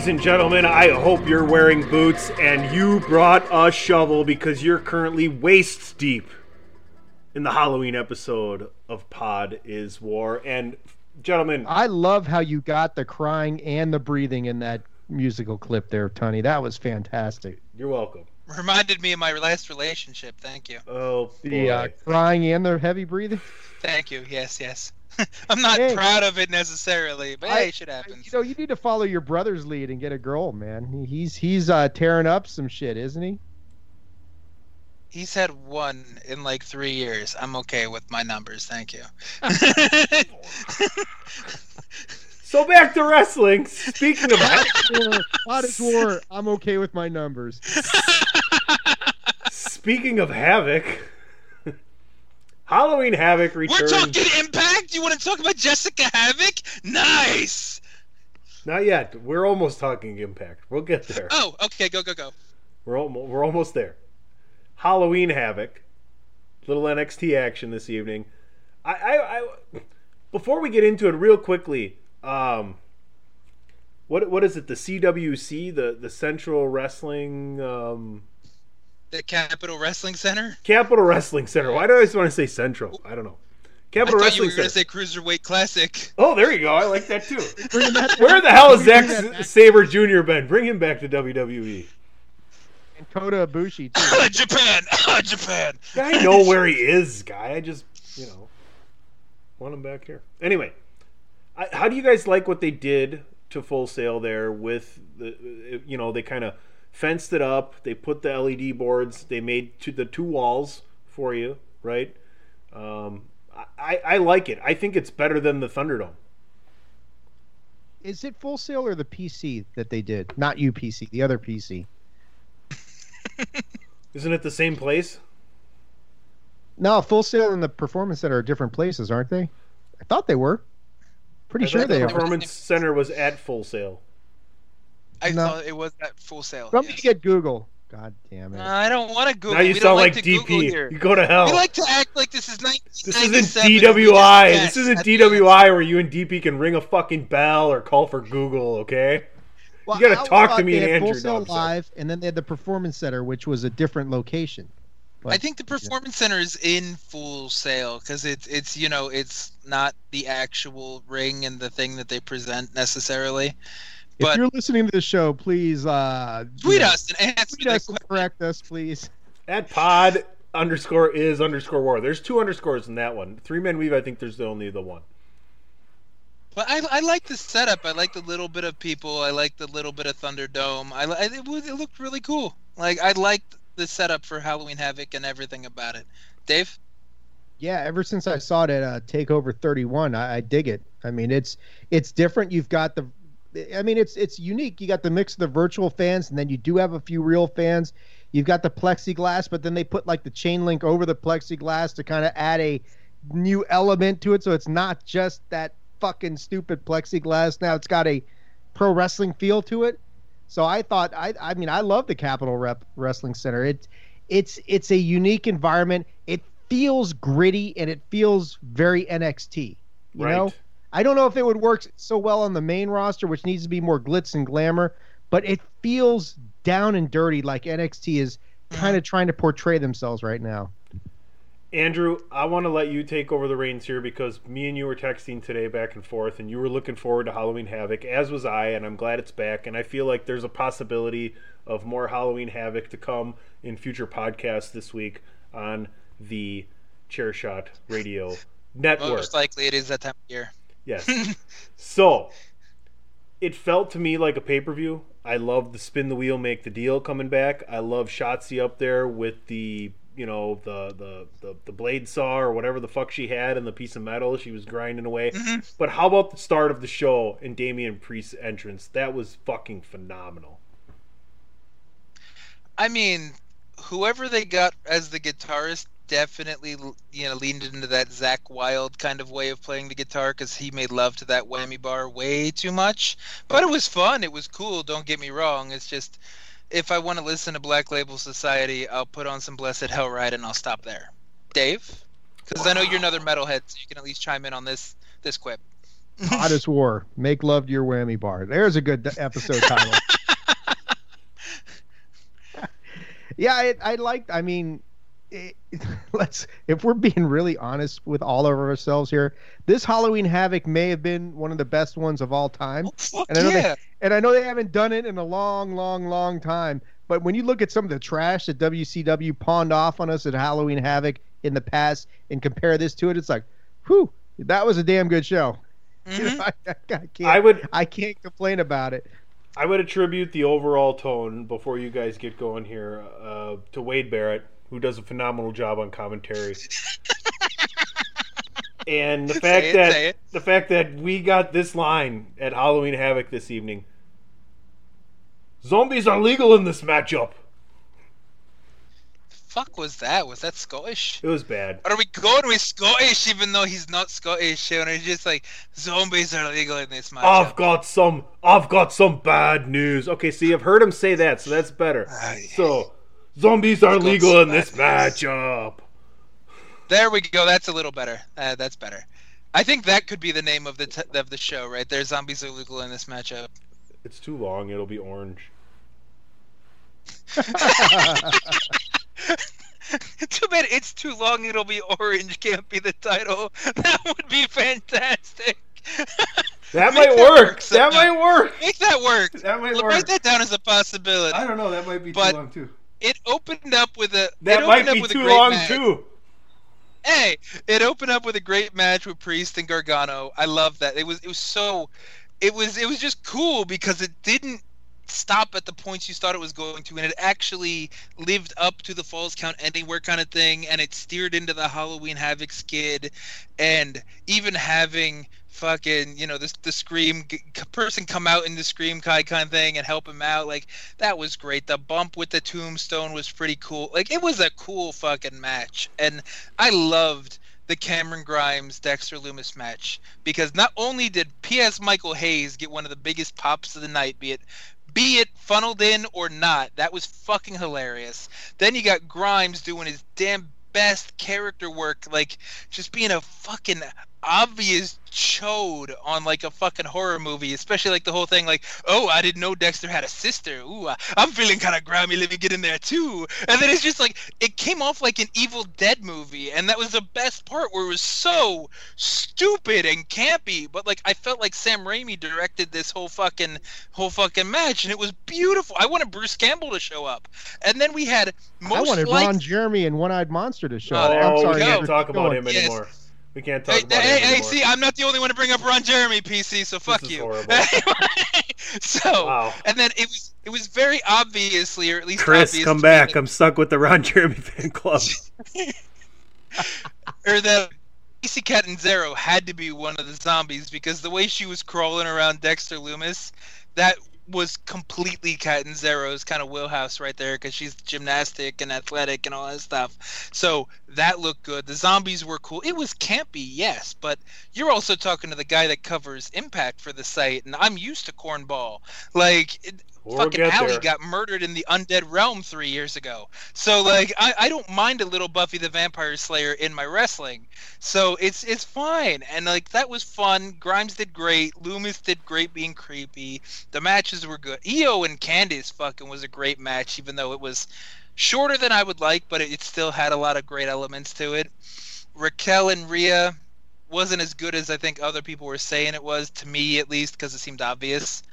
Ladies and gentlemen, I hope you're wearing boots and you brought a shovel because you're currently waist deep in the Halloween episode of Pod is War. And, gentlemen, I love how you got the crying and the breathing in that musical clip there, Tony. That was fantastic. you're welcome. Reminded me of my last relationship. Thank you. Oh, The uh, crying and the heavy breathing. Thank you. Yes, yes. I'm not Hey. proud of it necessarily, but I- hey, shit happens. You know, you need to follow your brother's lead and get a girl, man. He's he's uh, tearing up some shit, isn't he? He's had one in like three years. I'm okay with my numbers. Thank you. So back to wrestling. Speaking of War, Hot as war. I'm okay with my numbers. speaking of Havoc, Halloween Havoc We're talking Impact. You want to talk about Jessica Havoc? Nice. Not yet. We're almost talking Impact. We'll get there. Oh, okay. Go, go, go. We're almost, we're almost there. Halloween Havoc, little NXT action this evening. I, I, I before we get into it, real quickly, um, what what is it? The CWC, the the Central Wrestling um, The Capitol Wrestling Center. Capitol Wrestling Center. Why do I always want to say Central? I don't know. I Capitol thought you Wrestling were going Center. to say Cruiserweight Classic. Oh, there you go. I like that too. Where the hell is Bring Zack. Sabre Jr. been? Bring him back to WWE. And Kota Ibushi too. Oh, Japan. Oh, Japan. I know where he is, guy. I just, you know, want him back here. Anyway, I, how do you guys like what they did to Full Sail there with the, you know, they kind of fenced it up. They put the LED boards. They made to the two walls for you, right? Um, I, I like it. I think it's better than the Thunderdome. Is it Full Sail or the PC that they did? Not UPC, the other PC. Isn't it the same place? No, Full Sail and the Performance Center are different places, aren't they? I thought they were. Pretty I sure they the are. Performance Center was at Full Sail. I No. thought it was at Full Sail. Somebody yes. get Google. God damn it. I don't want to Google. now you we sound don't like, like DP. here. You go to hell. We like to act like this is 1997. This isn't and we just DWI. This isn't at the end. DWI where you and DP can ring a fucking bell or call for Google, okay? Well, you gotta talk to me and had Andrew. Full Sail No, Live, and then they had the Performance Center, which was a different location. But- I think the performance center is in full sail because it's it's you know it's not the actual ring and the thing that they present necessarily. If you're listening to the show, please uh, tweet you know, us and answer tweet that us and correct us, please. At pod underscore is underscore war. There's two underscores in that one. Three men weave. I think there's the only the one. But I, I like the setup. I like the little bit of people. I like the little bit of Thunderdome. I, li- it, was, it looked really cool. Like I liked the setup for Halloween Havoc and everything about it. Dave, Yeah, ever since I saw it at uh, Takeover 31, I, I dig it. I mean, it's it's different. You've got the, I mean, it's it's unique. You got the mix of the virtual fans, and then you do have a few real fans. You've got the plexiglass, but then they put like the chain link over the plexiglass to kind of add a new element to it. So it's not just that fucking stupid plexiglass. Now it's got a pro wrestling feel to it. So I thought, I I mean, I love the Capitol Rep Wrestling Center. It's it's it's a unique environment. It feels gritty and it feels very NXT. You Right. know, I don't know if it would work so well on the main roster, which needs to be more glitz and glamour, but it feels down and dirty like NXT is mm-hmm. kind of trying to portray themselves right now. Andrew, I want to let you take over the reins here because me and you were texting today back and forth, and you were looking forward to Halloween Havoc, as was I, and I'm glad it's back. And I feel like there's a possibility of more Halloween Havoc to come in future podcasts this week on the Chairshot Radio Network. most likely it is that time of year. Yes. so it felt to me like a pay per view. I love the spin the wheel, make the deal coming back. I love Shotzi up there with the you know the, the the the blade saw or whatever the fuck she had and the piece of metal she was grinding away. Mm-hmm. But how about the start of the show and Damian Priest's entrance? That was fucking phenomenal. I mean, whoever they got as the guitarist definitely, you know, leaned into that Zakk Wylde kind of way of playing the guitar because he made love to that whammy bar way too much. But it was fun. It was cool. Don't get me wrong. It's just if I want to listen to Black Label Society, I'll put on some Blessed Hell Ride and I'll stop there. Dave, because I know you're another metalhead, so you can at least chime in on this this quip. Hottest War, make love to your whammy bar. There's a good episode title. yeah, I, I liked. I mean, it, let's if we're being really honest with all of ourselves here, this Halloween Havoc may have been one of the best ones of all time. Fuck And I know yeah. they, and I know they haven't done it in a long, long, long time. But when you look at some of the trash that WCW pawned off on us at Halloween Havoc in the past and compare this to it, it's like, whew, that was a damn good show. You know, I, I can't, I would I can't complain about it. I would attribute the overall tone before you guys get going here uh, to Wade Barrett, who does a phenomenal job on commentary. and the fact it, that the fact that we got this line at Halloween Havoc this evening. Zombies are legal in this matchup. Fuck was that? Was that Scottish? It was bad. Are we going with Scottish even though he's not Scottish? And it's just like zombies are legal in this matchup. I've got some I've got some bad news. Okay, see I've heard him say that, so that's better. Aye. So zombies are legal in this matchup. There we go. That's a little better. Uh, that's better. I think that could be the name of the t- of the show right there. Zombies are legal in this matchup. It's too long, it'll be orange. too bad it's too long. It'll be orange. Can't be the title. That would be fantastic. That might that work. work that might work. Make that work. That might Look, work. Write that down as a possibility. I don't know. That might be But- too long too. It opened up with a. That might be too long match. too. Hey, it opened up with a great match with Priest and Gargano. I love that. It was it was so it was it was just cool because it didn't stop at the points you thought it was going to and it actually lived up to the falls count anywhere kind of thing and it steered into the Halloween Havoc skid and even having fucking you know this the scream person come out in the scream kai kind thing and help him out like that was great the bump with the tombstone was pretty cool like it was a cool fucking match and i loved the cameron grimes dexter loomis match because not only did ps michael hayes get one of the biggest pops of the night be it be it funneled in or not. That was fucking hilarious. Then you got Grimes doing his damn best character work, like just being a fucking obvious chode on like a fucking horror movie, especially like the whole thing like, oh, I didn't know Dexter had a sister. Ooh, I- I'm feeling kind of grimy. Let me get in there too. And then it's just like it came off like an Evil Dead movie, and that was the best part where it was so stupid and campy. But like I felt like Sam Raimi directed this whole fucking whole fucking match, and it was beautiful. I wanted Bruce Campbell to show up, and then we had most I wanted like- Ron Jeremy and One Eyed Monster to show Oh, up. I'm oh, sorry. we go. can't Keep talk about going. him Yes. Anymore. We can't talk Hey, about hey, him hey, see, I'm not the only one to bring up Ron Jeremy, PC. So fuck is you. horrible. so, Wow. and then it was it was very obviously, or at least Chris, come back. that- I'm stuck with the Ron Jeremy fan club. or that Kacy Catanzaro had to be one of the zombies because the way she was crawling around Dexter Loomis, that was completely Catanzaro's kind of wheelhouse right there because she's gymnastic and athletic and all that stuff. So that looked good. The zombies were cool. It was campy, yes, but you're also talking to the guy that covers Impact for the site, and I'm used to cornball. Like. It, We'll fucking Allie there. got murdered in the undead realm three years ago. So like I, I don't mind a little Buffy the Vampire Slayer in my wrestling. So it's it's fine. And like that was fun. Grimes did great. Loomis did great being creepy. The matches were good. Io and Candice fucking was a great match, even though it was shorter than I would like, but it, it still had a lot of great elements to it. Raquel and Rhea wasn't as good as I think other people were saying it was, to me at least, because it seemed obvious.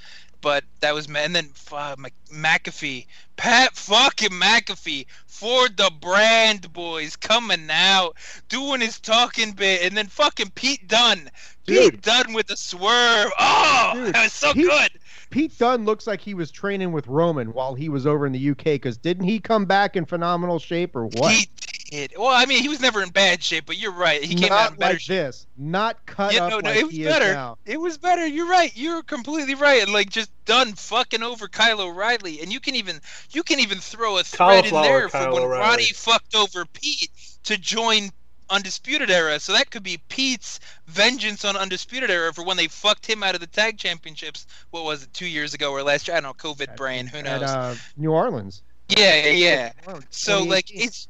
But that was, and then uh, McAfee, Pat fucking McAfee for the brand boys coming out, doing his talking bit, and then fucking Pete Dunne, Pete Dude. Dunne with the swerve. Oh, Dude, that was so Pete- good. Pete Dunne looks like he was training with Roman while he was over in the UK. Because didn't he come back in phenomenal shape or what? He did. Well, I mean, he was never in bad shape, but you're right. He came Not out in better like shape. this. Not cut Yeah, up no, no, like it was he better. is now. It was better. You're right. You're completely right. And like just done fucking over Kyle O'Reilly, and you can even you can even throw a thread in there for Kyle when O'Reilly. Roddy fucked over Pete to join Undisputed Era. So that could be Pete's vengeance on Undisputed Era for when they fucked him out of the tag championships. What was it, two years ago or last year? I don't know. COVID brain. Who knows? At uh, New Orleans. yeah, yeah, yeah. So like it's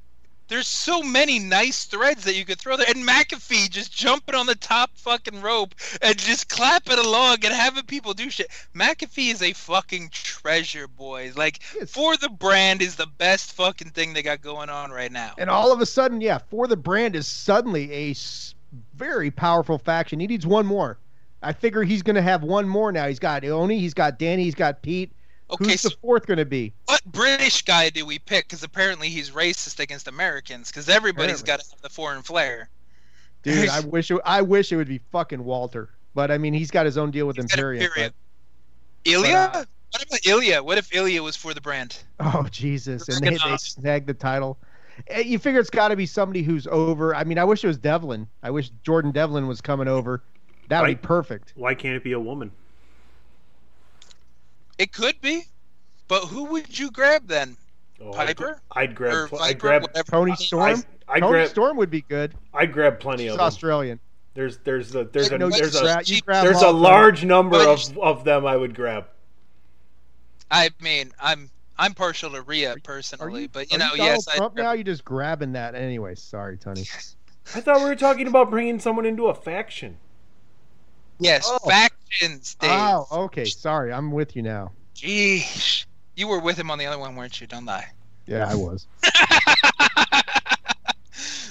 there's so many nice threads that you could throw there, and McAfee just jumping on the top fucking rope and just clapping along and having people do shit. McAfee is a fucking treasure, boys. Like for the brand is the best fucking thing they got going on right now. And all of a sudden, yeah, for the brand is suddenly a very powerful faction. He needs one more. I figure he's going to have one more now. He's got Oney, he's got Danny, he's got Pete. Okay, Who's so the fourth going to be? what British guy do we pick? Because apparently he's racist against Americans. Because everybody's got to have the foreign flair. Dude, I wish it, I wish it would be fucking Walter. But I mean, he's got his own deal with He's Imperium. period. but- Ilja? uh, what about Ilja? What if Ilja was for the brand? oh Jesus! And they, they awesome. snagged the title. Eh, You figure it's got to be somebody who's over. I mean, I wish it was Devlin. I wish Jordan Devlin was coming over. That would Right. be perfect. Why can't it be a woman? It could be, but who would you grab then? Oh, I'd- Piper? I'd grab. Viper, I'd grab. whatever. Toni Storm. I'd Toni grab. Storm would be good. I'd grab plenty She's of them. Australian. There's there's a there's a No, you there's a there's a large number of of them I would grab. I mean, I'm I'm partial to Rhea personally, you, but you know, you Donald yes, I, Trump now. You're just grabbing that anyway. Sorry, Tony. I thought we were talking about bringing someone into a faction. Yes, Oh. factions, Dave. Oh, okay. Sorry, I'm with you now. Jeez, you were with him on the other one, weren't you? Don't lie. Yeah, I was.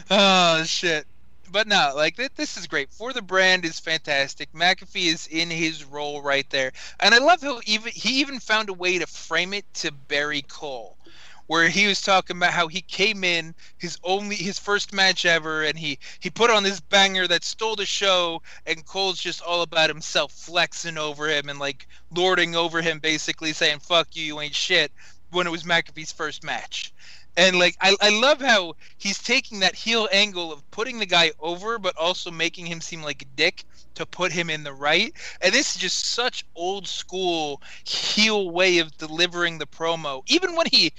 oh shit. But no, like th- this is great. For the brand is fantastic. McAfee is in his role right there, and I love how even he even found a way to frame it to Barry Cole, where he was talking about how he came in his only his first match ever, and he he put on this banger that stole the show, and Cole's just all about himself, flexing over him and like lording over him, basically saying "fuck you, you ain't shit." When it was McAfee's first match. And like I, I love how he's taking that heel angle of putting the guy over, but also making him seem like a dick to put him in the right. And this is just such old school heel way of delivering the promo. Even when he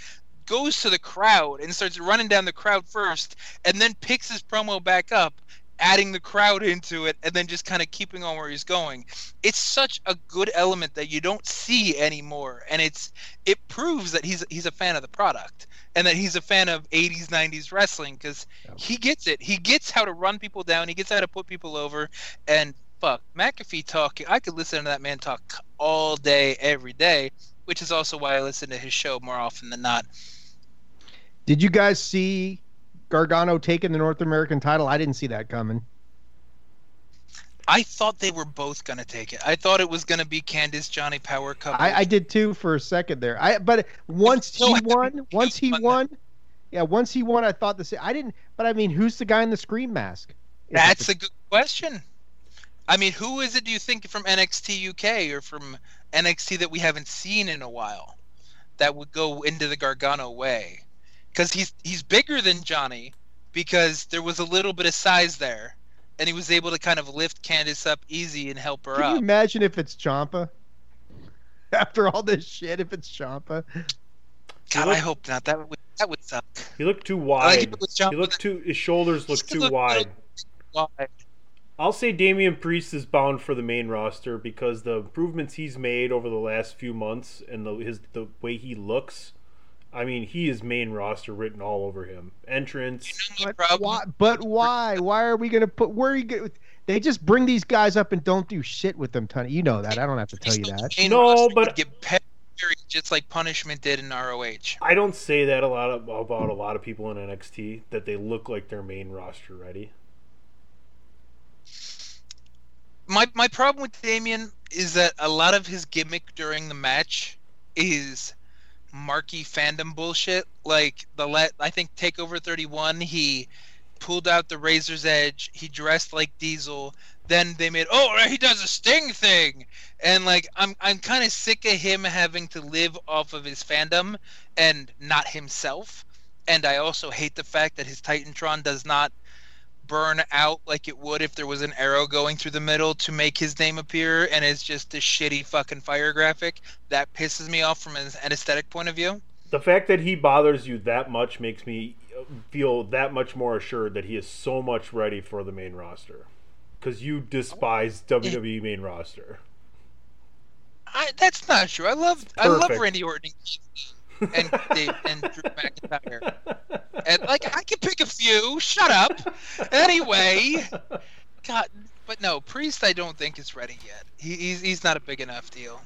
goes to the crowd and starts running down the crowd first, and then picks his promo back up. adding the crowd into it and then just kind of keeping on where he's going. It's such a good element that you don't see anymore and it's it proves that he's he's a fan of the product and that he's a fan of 80s 90s wrestling cuz he gets it. He gets how to run people down, he gets how to put people over and fuck, McAfee talking. I could listen to that man talk all day every day, which is also why I listen to his show more often than not. Did you guys see Gargano taking the North American title? I didn't see that coming. I thought they were both gonna take it. I thought it was gonna be Candice Johnny Power. I, I did too for a second there. I but once he won, once he on that. won, yeah, once he won, I thought the same. I didn't, but I mean, who's the guy in the scream mask? Is That's a good question. I mean, who is it? Do you think from NXT UK or from NXT that we haven't seen in a while that would go into the Gargano way? Because he's he's bigger than Johnny because there was a little bit of size there, and he was able to kind of lift Candice up easy and help her Can you imagine if it's Ciampa? After all this shit, if it's Ciampa, God, I hope not. That would that would suck. He looked too I like wide. it with John- He looked too. His shoulders looked too looked wide. little wide. I'll say Damian Priest is bound for the main roster because the improvements he's made over the last few months and the his the way he looks. I mean, he is main roster written all over him. Entrance. But why? But why? Why are we gonna put? Where are you? Gonna, they just bring these guys up and don't do shit with them, Tony. You know that. I don't have to tell you that. Main No, but- get peppered just like Punishment did in ROH. I don't say that a lot of, about a lot of people in NXT that they look like they're main roster ready. my my problem with Damian is that a lot of his gimmick during the match is marky fandom bullshit. Like the let I think Takeover 31, he pulled out the Razor's Edge. He dressed like Diesel. Then they made oh he does a Sting thing, and like I'm I'm kind of sick of him having to live off of his fandom and not himself. And I also hate the fact that his Titantron does not burn out like it would if there was an arrow going through the middle to make his name appear and it's just a shitty fucking fire graphic that pisses me off from an aesthetic point of view. The fact that he bothers you that much makes me feel that much more assured that he is so much ready for the main roster. Because you despise oh, WWE main roster. I, that's not true. I love i love randy orton and Dave, and drew mcintyre. And like i can pick a few. Shut up. Anyway. God but no priest i don't think is ready yet. He, he's, he's not a big enough deal.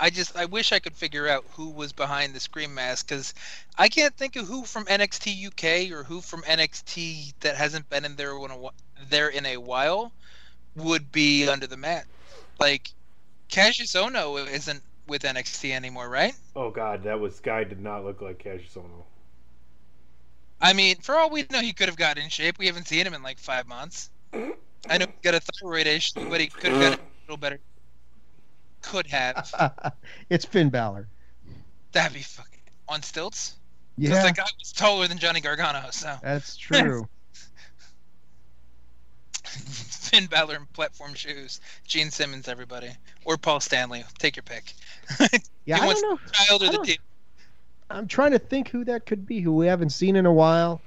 I just I wish I could figure out who was behind the scream mask because I can't think of who from NXT UK or who from NXT that hasn't been in there in a, there in a while would be under the mat. Like Cassius Ohno isn't with NXT anymore, right? Oh god, that was guy did not look like Cassius Ohno. I mean, for all we know, he could have got in shape. We haven't seen him in like five months. I know he got a thyroid issue, but he could have got a little better. Could have. it's Finn Balor. That'd be fucking on stilts. Because Yeah, that guy was taller than Johnny Gargano, so that's true. Finn Balor in platform shoes, Gene Simmons, everybody, or Paul Stanley. Take your pick. Yeah, I don't know. The child or I the team. I'm trying to think who that could be, who we haven't seen in a while,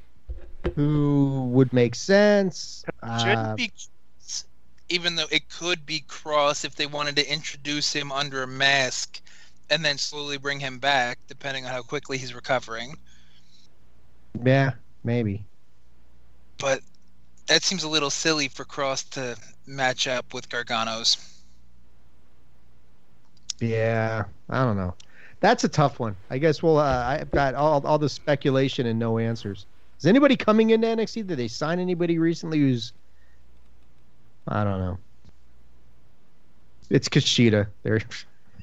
who would make sense. Shouldn't Uh, be, even though it could be Kross if they wanted to introduce him under a mask and then slowly bring him back, depending on how quickly he's recovering. yeah, maybe. But that seems a little silly for Kross to match up with Gargano's. Yeah, I don't know. That's a tough one. I guess we'll. Uh, I've got all all the speculation and no answers. Is anybody coming into NXT? Did they sign anybody recently? Who's I don't know. It's Kushida. There.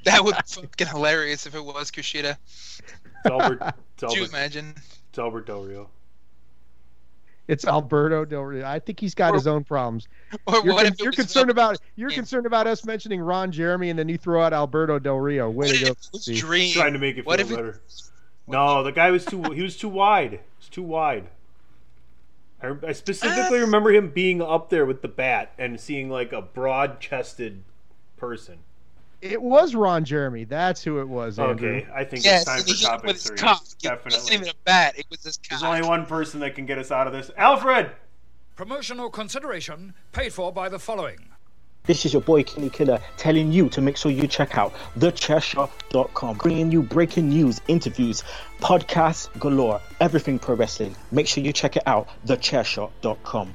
That would be fucking hilarious if it was Kushida. It's Albert, it's Could you imagine? it's Albert Del Rio. It's Alberto Del Rio. I think he's got Or- his own problems. Or You're, what con- if you're concerned Vel- about you're Yeah. concerned about us mentioning Ron Jeremy and then you throw out Alberto Del Rio. Way What to if go. it was Steve. Dream? Trying to make it feel What it- better. No, the guy was too. He was too wide. It's too wide. I, I specifically Ah. remember him being up there with the bat and seeing like a broad-chested person. It was Ron Jeremy. That's who it was. Andrew. Okay, I think Yes, it's time for hit him topic three. cock. It wasn't even a bat. It was his cock. There's only one person that can get us out of this. Alfred, Promotional consideration paid for by the following. This is your boy Kenny Killer telling you to make sure you check out thechairshot.com, bringing you breaking news, interviews, podcasts galore, everything pro wrestling. Make sure you check it out, thechairshot.com.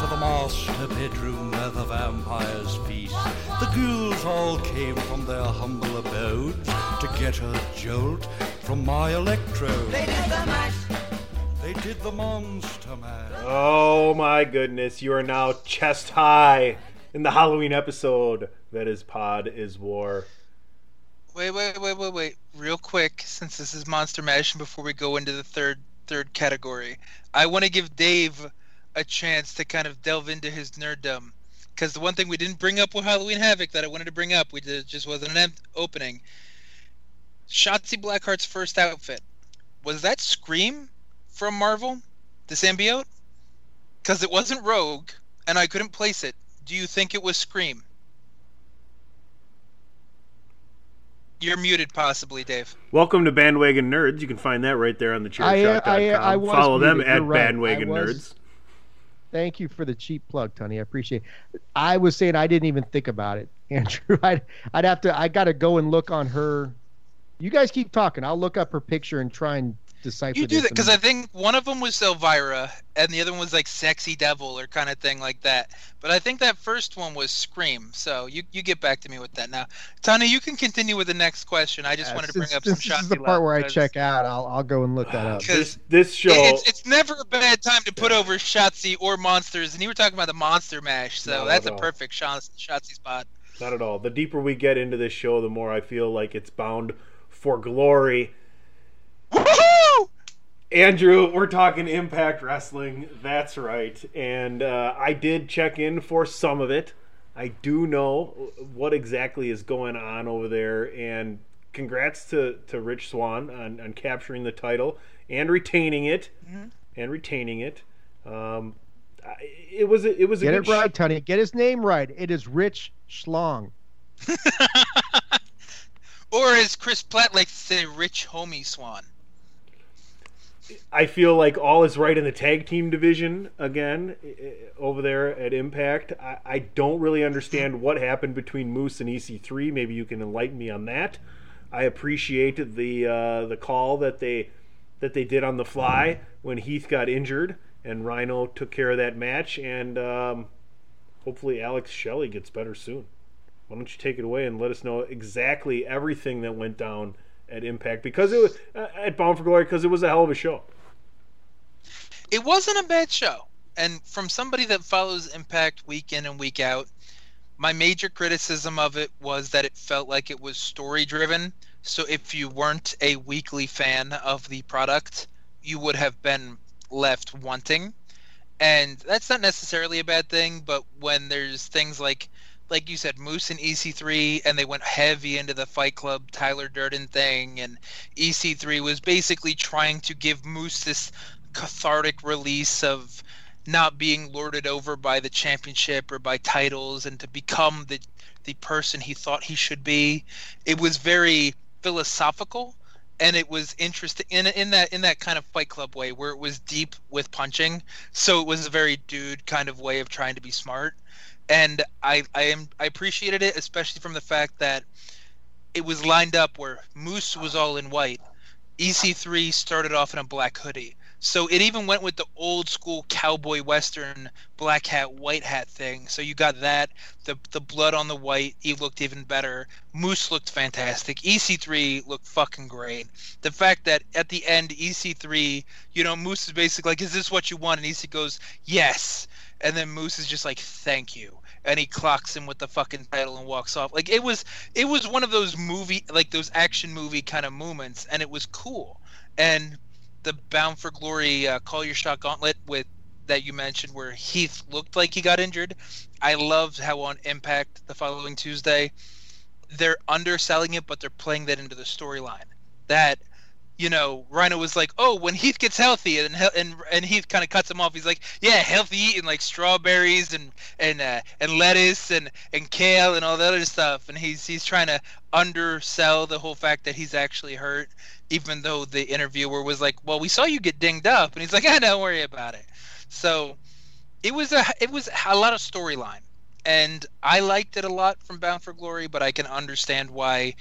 to the master bedroom where the vampires feast. The ghouls all came from their humble abodes to get a jolt from my electrode. They did the mash. They did the monster mash. Oh my goodness, you are now chest high in the Halloween episode that is Pod is War. Wait, wait, wait, wait, wait. Real quick, since this is Monster Mash, and before we go into the third third category, I want to give Dave a chance to kind of delve into his nerddom. Because the one thing we didn't bring up with Halloween Havoc that I wanted to bring up, we did, just wasn't an em- opening. Shotzi Blackheart's first outfit was that Scream from Marvel, the symbiote? Because it wasn't Rogue, and I couldn't place it. Do you think it was Scream? You're muted, possibly, Dave. Welcome to Bandwagon Nerds. You can find that right there on the I, uh, chairshot.com. I, uh, I Follow them muted. at You're right. Bandwagon I was- Nerds. Thank you for the cheap plug, Tony. I appreciate. it. I was saying I didn't even think about it, Andrew. I'd I'd have to. I got to go and look on her. You guys keep talking. I'll look up her picture and try and decipher. You do this that because I think one of them was Elvira, and the other one was like Sexy Devil or kind of thing like that. But I think that first one was Scream. So you you get back to me with that now. Tony, you can continue with the next question. I just Yeah, wanted to bring since- up some shots. This is the part where I check out. I'll I'll go and look that up. This, this show. It's, it's never a bad time to put over Shotzi or monsters, and you were talking about the monster mash, so Not that's a all. perfect Shot- Shotzi spot. Not at all. The deeper we get into this show, the more I feel like it's bound for glory. Andrew, we're talking Impact Wrestling. That's right. And uh, I did check in for some of it. I do know what exactly is going on over there. And congrats to, to Rich Swann on, on capturing the title and retaining it. And retaining it. Um, it was a, it was a Get good it right, Tony. Get his name right. It is Rich Schlong. Or as Chris Platt likes to say, Rich Homie Swan. I feel like all is right in the tag team division again over there at Impact. I, I don't really understand what happened between Moose and EC3. Maybe you can enlighten me on that. I appreciate the uh, the call that they that they did on the fly when Heath got injured and Rhino took care of that match. And um, hopefully Alex Shelley gets better soon. Why don't you take it away and let us know exactly everything that went down at Impact because it was uh, at Bound for Glory because it was a hell of a show. it wasn't a bad show. And from somebody that follows Impact week in and week out, my major criticism of it was that it felt like it was story driven. So if you weren't a weekly fan of the product, you would have been left wanting. And that's not necessarily a bad thing, but when there's things like like you said, Moose and EC3, and they went heavy into the Fight Club Tyler Durden thing, and EC3 was basically trying to give Moose this cathartic release of not being lorded over by the championship or by titles and to become the the person he thought he should be. It was very philosophical and it was interesting in in that in that kind of fight club way where it was deep with punching. So it was a very dude kind of way of trying to be smart. And I I am I appreciated it especially from the fact that it was lined up where Moose was all in white EC3 started off in a black hoodie. So it even went with the old school cowboy western black hat white hat thing. So you got that the the blood on the white, he looked even better. Moose looked fantastic. EC3 looked fucking great. The fact that at the end EC3, you know, Moose is basically like is this what you want and EC goes, "Yes." And then Moose is just like, "Thank you." And he clocks him with the fucking title and walks off. Like it was it was one of those movie like those action movie kind of moments and it was cool. And the Bound for Glory uh, Call Your Shot Gauntlet with that you mentioned where Heath looked like he got injured. I loved how on Impact the following Tuesday they're underselling it but they're playing that into the storyline. That you know, Rhino was like, "Oh, when Heath gets healthy," and and and Heath kind of cuts him off. He's like, "Yeah, healthy eating like strawberries and and uh, and lettuce and and kale and all that other stuff." And he's he's trying to undersell the whole fact that he's actually hurt, even though the interviewer was like, "Well, we saw you get dinged up," and he's like, "Ah, don't worry about it." So it was a it was a lot of storyline, and I liked it a lot from Bound for Glory, but I can understand why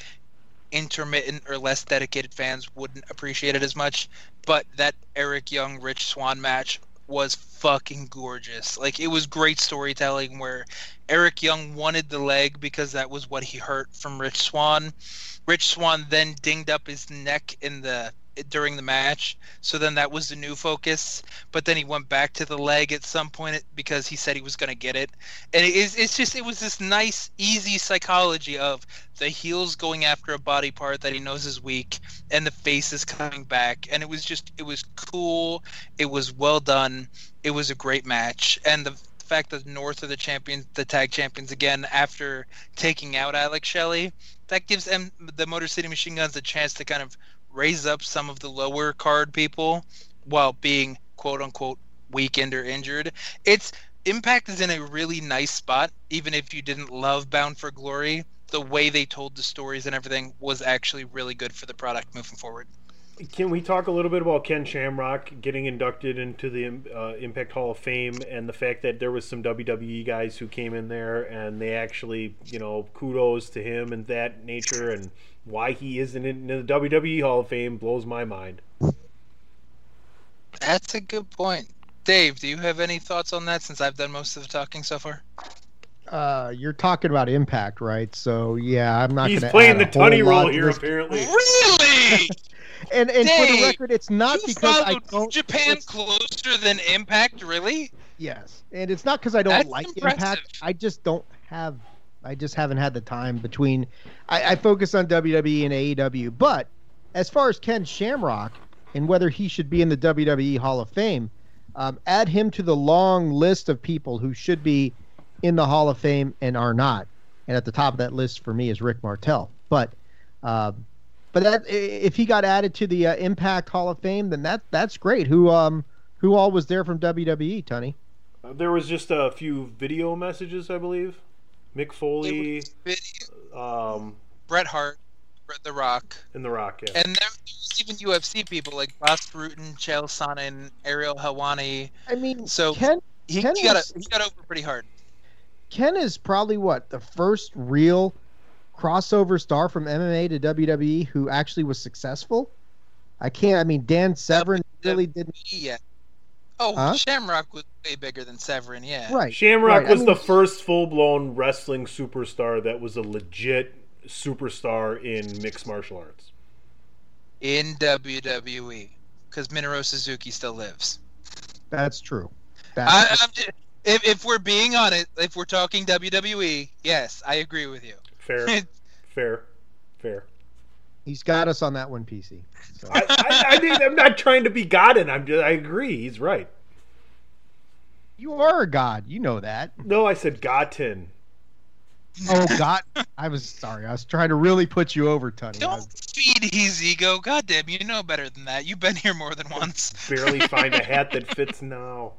intermittent or less dedicated fans wouldn't appreciate it as much. But that Eric Young Rich Swann match was fucking gorgeous. Like it was great storytelling where Eric Young wanted the leg because that was what he hurt from Rich Swann. Rich Swann then dinged up his neck in the during the match, so then that was the new focus. But then he went back to the leg at some point because he said he was going to get it, and it is it's just it was this nice easy psychology of the heels going after a body part that he knows is weak, and the face is coming back, and it was just it was cool, it was well done, it was a great match, and the fact that North are the champions, the tag champions again after taking out Alex Shelley, that gives them the Motor City Machine Guns a chance to kind of raise up some of the lower card people while being quote unquote weakened or injured. It's Impact is in a really nice spot, even if you didn't love Bound for Glory. The way they told the stories and everything was actually really good for the product moving forward. Can we talk a little bit about Ken Shamrock getting inducted into the uh, Impact Hall of Fame and the fact that there was some WWE guys who came in there and they actually, you know, kudos to him and that nature and why he isn't in the WWE Hall of Fame blows my mind. That's a good point. Dave, do you have any thoughts on that since I've done most of the talking so far? Uh, you're talking about Impact, right? So yeah, I'm not. He's gonna playing add the a whole tunny lot role here, this. apparently. Really? And and for the record, it's not because I don't. Japan closer than Impact, really? Yes, and it's not because I don't That's like impressive. Impact. I just don't have. I just haven't had the time between. I, I focus on WWE and AEW, but as far as Ken Shamrock and whether he should be in the WWE Hall of Fame, um, add him to the long list of people who should be in the Hall of Fame and are not. And at the top of that list for me is Rick Martel. But, um, but that if he got added to the uh, Impact Hall of Fame, then that that's great. Who um who all was there from WWE, Tony? Uh, There was just a few video messages, I believe. Mick Foley, um, Bret Hart, Bret The Rock, and The Rock. Yeah. and there was even UFC people like Bas Rutten, Chael Sonnen, Ariel Helwani. I mean, so Ken he, Ken he got was- he got over pretty hard. Ken is probably what the first real crossover star from MMA to WWE who actually was successful. I can't. I mean, Dan Severn really didn't. Yeah. Oh, Huh? Shamrock was way bigger than Severn. Yeah. Right. Shamrock right. I was mean, the first full blown wrestling superstar that was a legit superstar in mixed martial arts. in WWE because Minoru Suzuki still lives. That's true. I, That's, I'm just, if, if we're being honest, if we're talking WWE, yes, I agree with you. Fair, fair, fair. He's got us on that one, PC. So. I, I, I mean, I'm not trying to be godden. I'm just, I agree. He's right. you are a god. You know that. No, I said gotten. Oh God, I was sorry. I was trying to really put you over, Tony. I Don't was- feed his ego. Goddamn, you know better than that. You've been here more than once. Barely find a hat that fits now.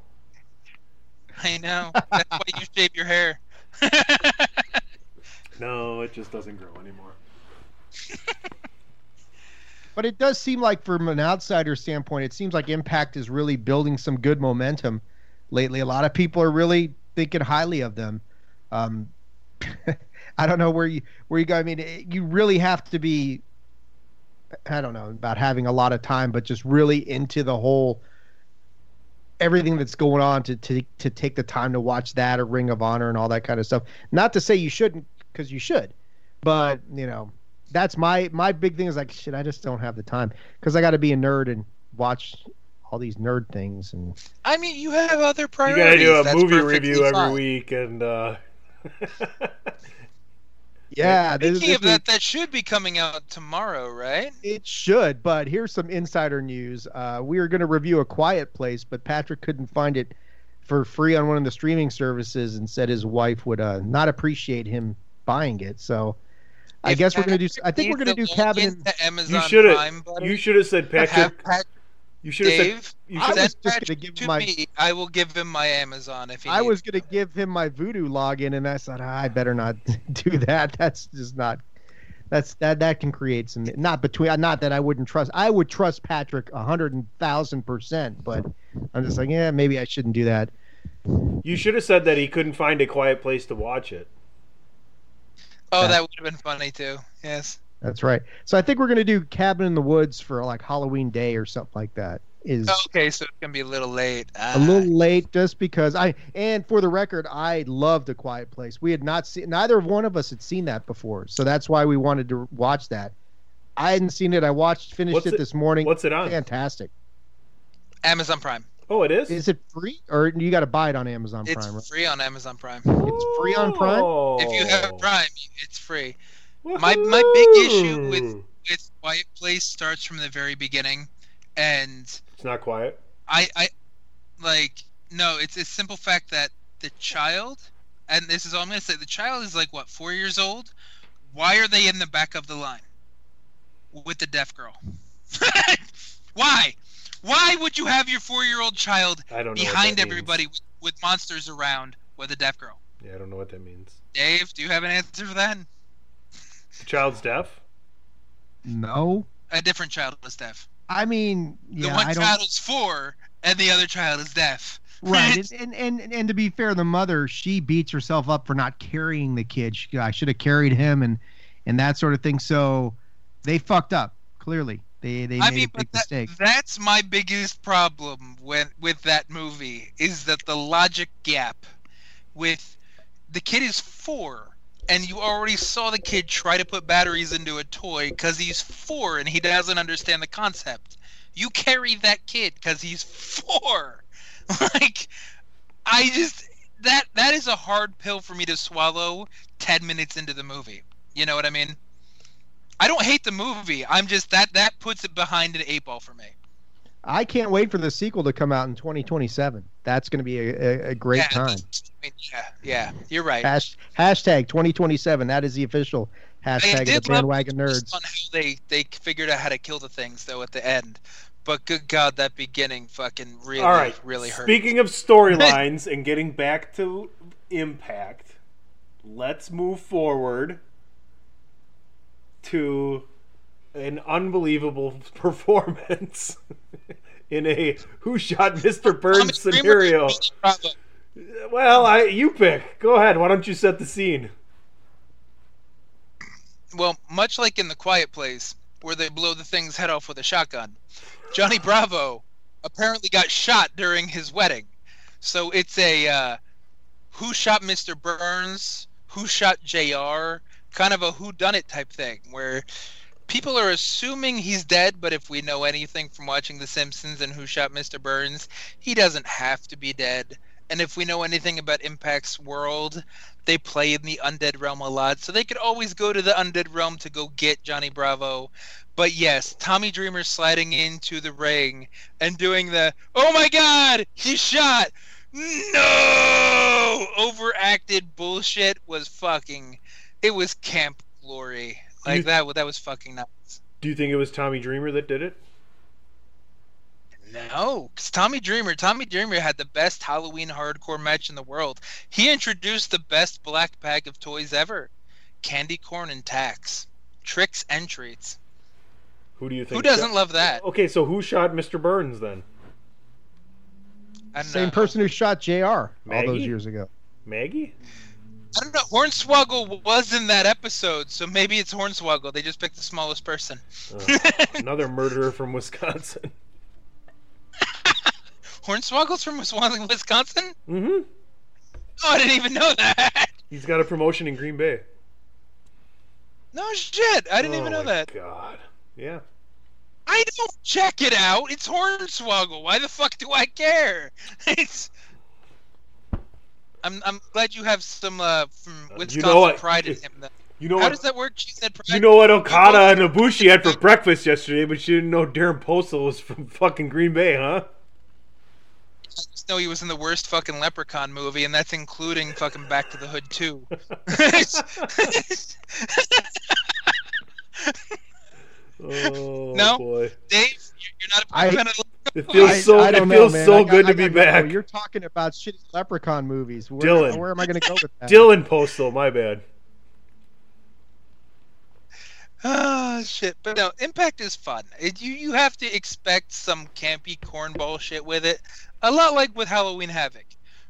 I know. That's why you shave your hair. No, it just doesn't grow anymore. But it does seem like, from an outsider standpoint, it seems like Impact is really building some good momentum lately. A lot of people are really thinking highly of them. Um, I don't know where you where you go. I mean, it- you really have to be I don't know about having a lot of time, but just really into the whole everything that's going on to to to take the time to watch that or Ring of Honor and all that kind of stuff. Not to say you shouldn't, because you should, but you know that's my my big thing is like shit. I just don't have the time because I got to be a nerd and watch all these nerd things and I mean, you have other priorities. You gotta do a That's movie perfectly review every week, and uh, yeah. this- Speaking of that, that should be coming out tomorrow, right? It should, but here's some insider news. Uh, we are going to review A Quiet Place, but Patrick couldn't find it for free on one of the streaming services and said his wife would uh, not appreciate him buying it. So I If guess we're going to do. I think we're going to do Cabin. in- into Amazon you should have you should have said have Patrick. You should have said you I should was just gonna give to my- me. I will give him my Amazon if he. I needs was going to give him my Vudu login, and I said "Ah, I better not do that. That's just not. That's that that can create some not between not that I wouldn't trust. I would trust Patrick a hundred and thousand percent, but I'm just like yeah, maybe I shouldn't do that. you should have said that he couldn't find a quiet place to watch it. Oh, Yeah. that would have been funny too. Yes. That's right. So I think we're gonna do Cabin in the Woods for like Halloween Day or something like that. Is Okay, so it's gonna be a little late. a Ah. little late just because I and for the record, I loved A Quiet Place. We had not seen neither of one of us had seen that before, so that's why we wanted to watch that. I hadn't seen it. I watched finished it it- this morning. What's it on? Fantastic. Amazon Prime. Oh, it is. Is it free or you got to buy it on Amazon It's Prime? Right? free on Amazon Prime. It's free on Prime. If you have Prime, it's free. My my big issue with with Quiet Place starts from the very beginning, and It's not quiet. I I like no, it's a simple fact that the child, and this is all I'm gonna say, the child is like what four years old. Why are they in the back of the line with the deaf girl? Why? Why would you have your four-year-old child I don't know what behind that means. everybody with, with monsters around with a deaf girl? Yeah, I don't know what that means. Dave, do you have an answer for that? The child's deaf. No, A different child is deaf. I mean, The yeah, one I don't. child is four, and the other child is deaf. Right, and, and and and to be fair, the mother she beats herself up for not carrying the kid. She, I should have carried him, and and that sort of thing. So they fucked up. Clearly, they they I made mean, a big that, mistake. that's my biggest problem with with that movie is that the logic gap with the kid is four and you already saw the kid try to put batteries into a toy because he's four and he doesn't understand the concept. You carry that kid because he's four. like, I just that that is a hard pill for me to swallow ten minutes into the movie. You know what I mean? I don't hate the movie. I'm just that that puts it behind an eight ball for me. I can't wait for the sequel to come out in 2027. That's going to be a, a, a great yeah, time. Yeah, yeah, you're right. Hash, hashtag 2027. That is the official hashtag of the bandwagon nerds. on how they they figured out how to kill the things though at the end. But good God, that beginning fucking really, All right. really hurt. Speaking of storylines and getting back to Impact, let's move forward to an unbelievable performance in a "Who Shot Mr. Burns" scenario. Well, I you pick. Go ahead. Why don't you set the scene? Well, much like in the Quiet Place, where they blow the thing's head off with a shotgun, Johnny Bravo apparently got shot during his wedding. So it's a uh, who shot Mr. Burns, who shot JR, kind of a who done it type thing, where people are assuming he's dead, but if we know anything from watching The Simpsons and who shot Mr. Burns, he doesn't have to be dead. And if we know anything about Impact's world, they play in the undead realm a lot, so they could always go to the undead realm to go get Johnny Bravo. But yes, Tommy Dreamer sliding into the ring and doing the "Oh my God, he's shot!" No, overacted bullshit was fucking. It was camp glory. Like You- that. That was fucking nuts. Do you think it was Tommy Dreamer that did it? No, because Tommy Dreamer, Tommy Dreamer had the best Halloween hardcore match in the world. He introduced the best black bag of toys ever: candy corn and tax, tricks and treats. Who do you think? Who doesn't shot- love that? Okay, so who shot Mr. Burns then? Same know. person who shot JR all those years ago. Maggie? I don't know. Hornswoggle was in that episode, so maybe it's Hornswoggle. They just picked the smallest person. Uh, another murderer from Wisconsin. Hornswoggle's from Wisconsin, Wisconsin? Mm-hmm. Oh, I didn't even know that. He's got a promotion in Green Bay. No shit. I didn't Oh even know that. God. Yeah. I don't check it out. It's Hornswoggle. Why the fuck do I care? It's. I'm I'm glad you have some uh, from Wisconsin know what? pride in him. Then. You know How what? does that work? She said pride. You know what Okada and Ibushi had for breakfast yesterday, but you didn't know Darren Postl was from fucking Green Bay, huh? I just know he was in the worst fucking Leprechaun movie, and that's including fucking Back to the Hood too. Oh No? boy. Dave, you're you're not a big fan of It feels so. I don't it know, feels man. so I good I to be gotta go. back. You're talking about shitty Leprechaun movies. Where, Dylan. where am I going to go with that? Dylan Postl, my bad. Oh shit! But no, Impact is fun. It, you you have to expect some campy cornball shit with it. A lot like with Halloween Havoc,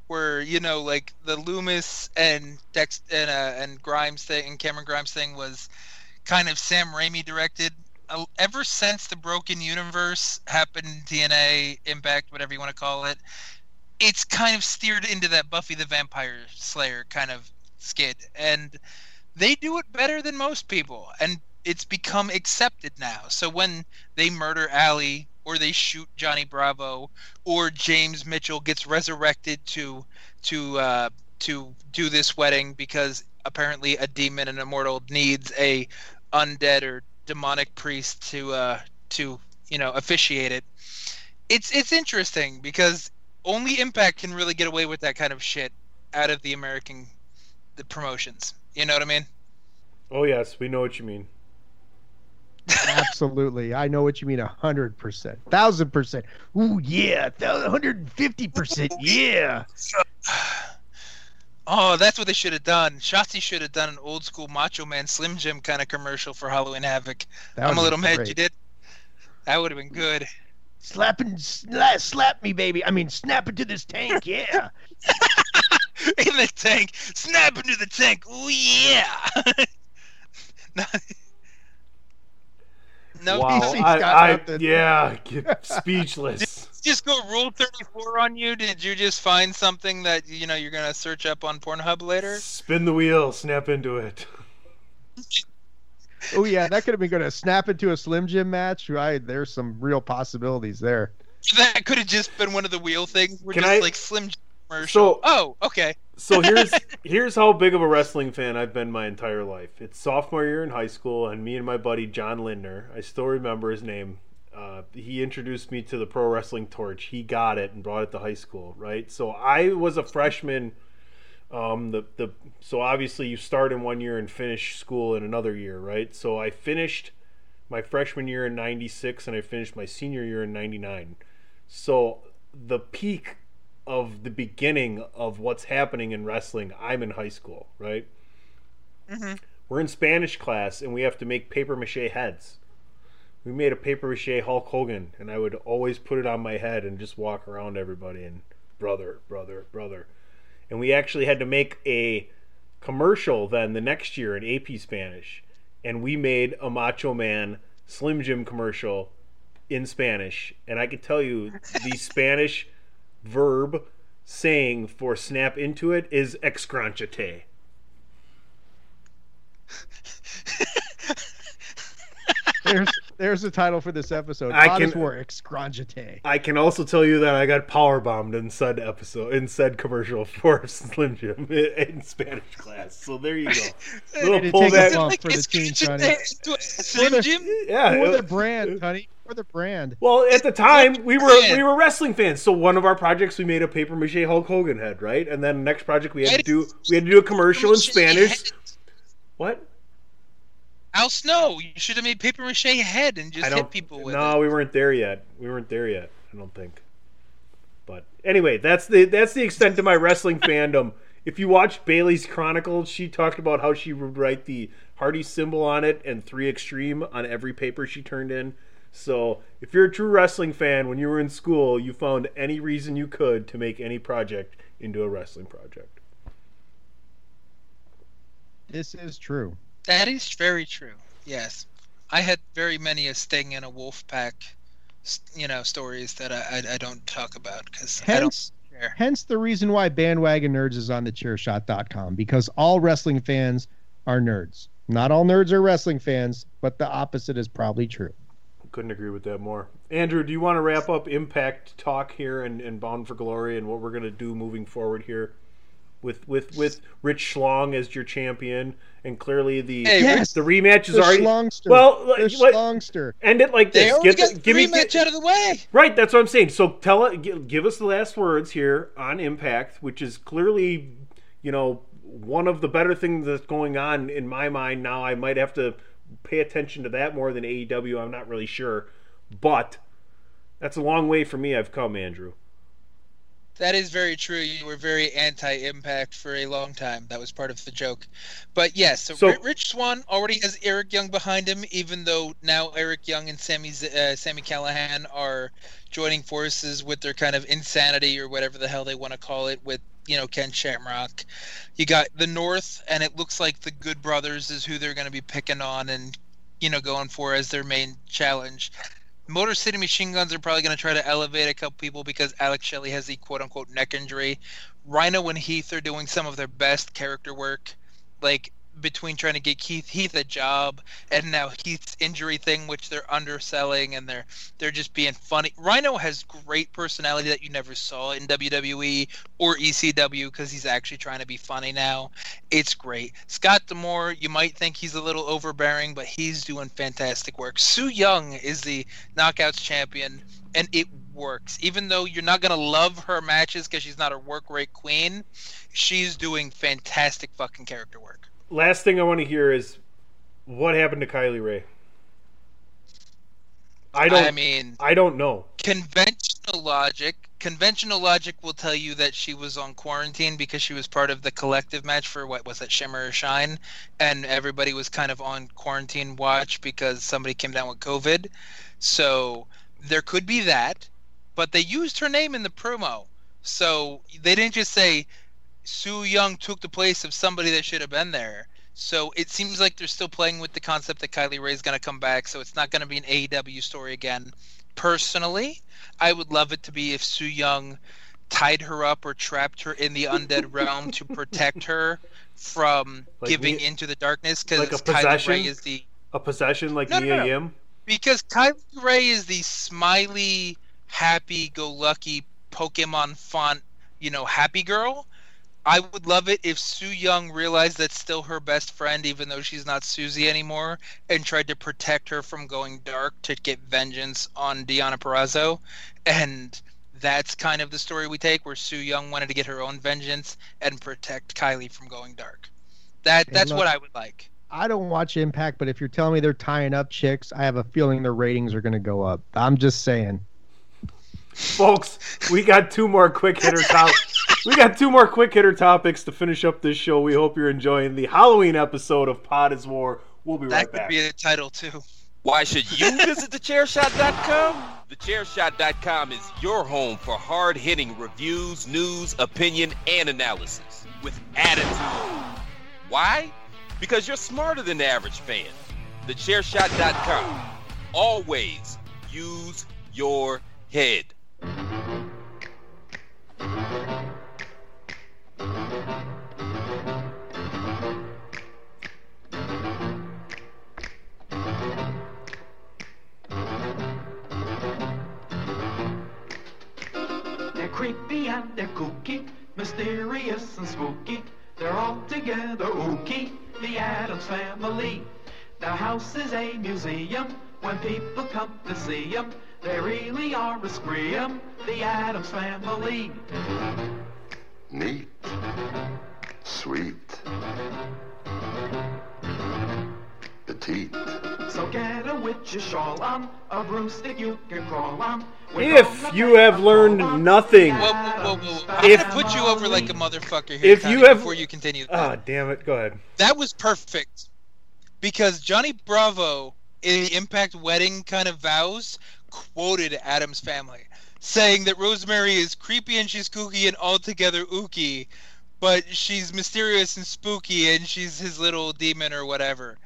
where you know like the Lumis and Dex and uh, and Grimes thing and Cameron Grimes thing was kind of Sam Raimi directed. Uh, Ever since the Broken Universe happened, TNA, Impact, whatever you want to call it, it's kind of steered into that Buffy the Vampire Slayer kind of skid, and they do it better than most people, and it's become accepted now. So when they murder Allie, or they shoot Johnny Bravo, or James Mitchell gets resurrected to to uh, to do this wedding because apparently a demon and immortal needs a undead or demonic priest to uh, to you know officiate it. It's it's interesting because only Impact can really get away with that kind of shit out of the American the promotions. You know what I mean? Oh yes, we know what you mean. Absolutely. I know what you mean. A hundred percent. Thousand percent. Ooh, yeah. hundred and fifty percent. Yeah. Oh, that's what they should have done. Shotzi should have done an old school Macho Man Slim Jim kind of commercial for Halloween Havoc. I'm a little mad great. you did. That would have been good. Slapping, sla- slap me, baby. I mean, snap into this tank. Yeah. In the tank, snap into the tank. Oh yeah. no, no, wow, no, I, got I nothing. yeah, get speechless. just go Rule 34 on you. Did you just find something that you know you're gonna search up on Pornhub later? Spin the wheel, snap into it. Oh yeah, that could have been good. A snap into a Slim Jim match. Right. There's some real possibilities there. That could have just been one of the wheel things. We're Can just I- like Slim Jim commercial. So- oh, okay. So here's here's how big of a wrestling fan I've been my entire life. It's sophomore year in high school, and me and my buddy John Lindner, I still remember his name. Uh, he introduced me to the pro wrestling torch. He got it and brought it to high school, right? So I was a freshman. Um, the the so obviously you start in one year and finish school in another year, right? So I finished my freshman year in '96, and I finished my senior year in '99. So the peak of the beginning of what's happening in wrestling, I'm in high school, right? hmm We're in Spanish class and we have to make paper mache heads. We made a paper mache Hulk Hogan and I would always put it on my head and just walk around everybody and brother, brother, brother. And we actually had to make a commercial then the next year in AP Spanish. And we made a Macho Man Slim Jim commercial in Spanish. And I can tell you the Spanish verb saying for snap into it is excranchate. There's there's the title for this episode. I Hottest can- war excrangite. I can also tell you that I got power bombed in said episode in said commercial for Slim Jim in Spanish class. So there you go. Way Little pull that. bump for the team, Sonny. Slim Jim? Yeah. For the brand, honey. For the brand. Well, at the time we were we were wrestling fans. So one of our projects we made a paper mache Hulk Hogan head, right? And then the next project we had to do we had to do a commercial in Spanish. What? Al Snow, you should have made paper mache head and just hit people with no, it. No, we weren't there yet. We weren't there yet. I don't think. But anyway, that's the that's the extent of my wrestling fandom. If you watch Bayley's Chronicles, she talked about how she would write the Hardy symbol on it and three extreme on every paper she turned in. So if you're a true wrestling fan, when you were in school, you found any reason you could to make any project into a wrestling project. This is true. That is very true. Yes, I had very many a Sting and a wolf pack, you know, stories that I I, I don't talk about because I don't care. hence the reason why Bandwagon Nerds is on the chairshot.com because all wrestling fans are nerds. Not all nerds are wrestling fans, but the opposite is probably true. Couldn't agree with that more. Andrew, do you want to wrap up Impact talk here and, and Bound for Glory and what we're going to do moving forward here? With with with Rich Schlong as your champion, and clearly the Hey, Yes! the rematch is The already Schlongster. well. The Like, let- Schlongster. end it like this. already Get the- got give the me rematch out of the way. Right, that's what I'm saying. So tell it, give us the last words here on Impact, which is clearly, you know, one of the better things that's going on in my mind now. I might have to pay attention to that more than AEW. I'm not really sure, but that's a long way for me. I've come, Andrew. That is very true. You were very anti-Impact for a long time. That was part of the joke. But yes, so, So- Rich Swann already has Eric Young behind him, even though now Eric Young and Sammy uh, Sammy Callihan are joining forces with their kind of insanity or whatever the hell they want to call it with you know Ken Shamrock. You got the North, and it looks like the Good Brothers is who they're going to be picking on and you know going for as their main challenge. Motor City Machine Guns are probably going to try to elevate a couple people because Alex Shelley has the quote unquote neck injury. Rhino and Heath are doing some of their best character work, like between trying to get Keith Heath a job and now Heath's injury thing, which they're underselling and they're they're just being funny. Rhino has great personality that you never saw in WWE or ECW because he's actually trying to be funny now. It's great. Scott D'Amore, you might think he's a little overbearing, but he's doing fantastic work. Su Yung is the Knockouts champion, and it works. Even though you're not gonna love her matches because she's not a work rate queen, she's doing fantastic fucking character work. Last thing I want to hear is what happened to Kylie Rae. I don't. I mean, I don't know. conventional logic conventional logic will tell you that she was on quarantine because she was part of the collective match for what was it shimmer or shine and everybody was kind of on quarantine watch because somebody came down with covid so there could be that but they used her name in the promo so they didn't just say su yung took the place of somebody that should have been there so it seems like they're still playing with the concept that Kylie Rae is going to come back, so it's not going to be an AEW story again. Personally, I would love it to be if Su Yung tied her up or trapped her in the undead realm to protect her from Like giving me- into the darkness because Like Kylie. Ray is the A possession like No, no, no. Yim. because Kylie Rae is the smiley, happy-go-lucky Pokemon font, you know, happy girl. I would love it if Su Yung realized that's still her best friend, even though she's not Susie anymore, and tried to protect her from going dark to get vengeance on Deonna Purrazzo. And that's kind of the story we take, where Su Yung wanted to get her own vengeance and protect Kylie from going dark. That And that's look- what I would like. I don't watch Impact, but if you're telling me they're tying up chicks, I have a feeling their ratings are going to go up. I'm just saying. Folks, we got two more quick hitter topics. we got two more quick hitter topics to finish up this show. We hope you're enjoying the Halloween episode of Pod is War. We'll be That right back. That could be a title too. Why should you visit thechairshot.com? Thechairshot.com is your home for hard hitting reviews, news, opinion, and analysis with attitude. Why? Because you're smarter than the average fan. Thechairshot.com. Always use your head. They're kooky, mysterious and spooky. They're all together ooky, the Addams family. Their house is a museum when people come to see 'em. They really are a scream, the Addams family. Neat. Sweet. Petite. So get a witch's shawl on, a broomstick you can crawl on. If you have learned nothing, Whoa, whoa, whoa, whoa. I'm If- gonna put you over like a motherfucker here, if Tony, you have, before you continue. ah, damn it, go ahead. That was perfect. Because Johnny Bravo in the Impact wedding kind of vows quoted Addams family, saying that Rosemary is creepy and she's kooky and altogether ooky, but she's mysterious and spooky, and she's his little demon or whatever.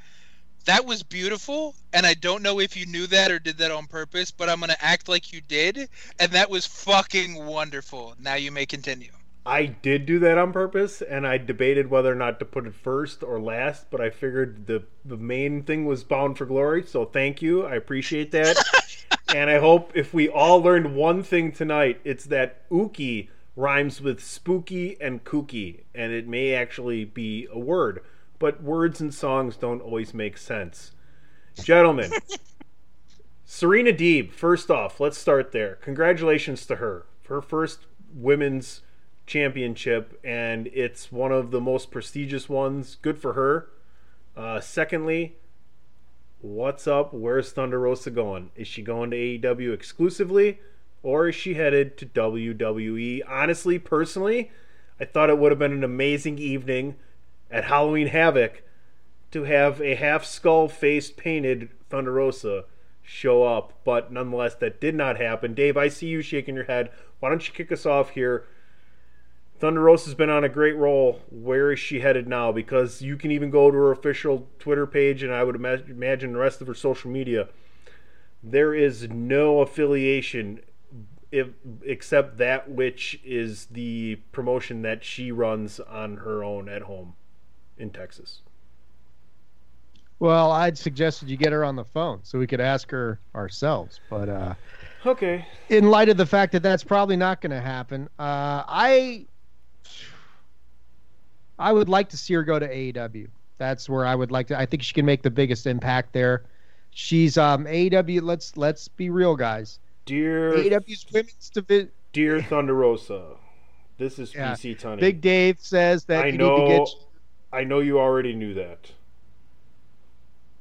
That was beautiful, and I don't know if you knew that or did that on purpose, but I'm gonna act like you did, and that was fucking wonderful. Now you may continue. I did do that on purpose, and I debated whether or not to put it first or last, but I figured the the main thing was Bound for Glory. So thank you, I appreciate that, and I hope if we all learned one thing tonight, it's that Uki rhymes with spooky and kooky, and it may actually be a word, but words and songs don't always make sense. Gentlemen, Serena Deeb, first off, let's start there. Congratulations to her. Her first women's championship, and it's one of the most prestigious ones. Good for her. Uh, secondly, what's up? Where's Thunder Rosa going? Is she going to AEW exclusively, or is she headed to WWE? Honestly, personally, I thought it would have been an amazing evening at Halloween Havoc to have a half skull face painted Thunder Rosa show up, but nonetheless, that did not happen. Dave, I see you shaking your head. Why don't you kick us off here? Thunder Rosa's been on a great roll. Where is she headed now? Because you can even go to her official Twitter page, and I would imagine the rest of her social media. There is no affiliation if, except that which is the promotion that she runs on her own at home in Texas. Well, I'd suggested you get her on the phone so we could ask her ourselves. But uh, Okay. in light of the fact that that's probably not going to happen, uh, I I would like to see her go to AEW. That's where I would like to. I think she can make the biggest impact there. She's um AEW. Let's let's be real, guys. Dear AEW's women's division. Dear Thunder Rosa, this is Yeah. PC Tunney. Big Dave says that I you know. need to get. I know you already knew that.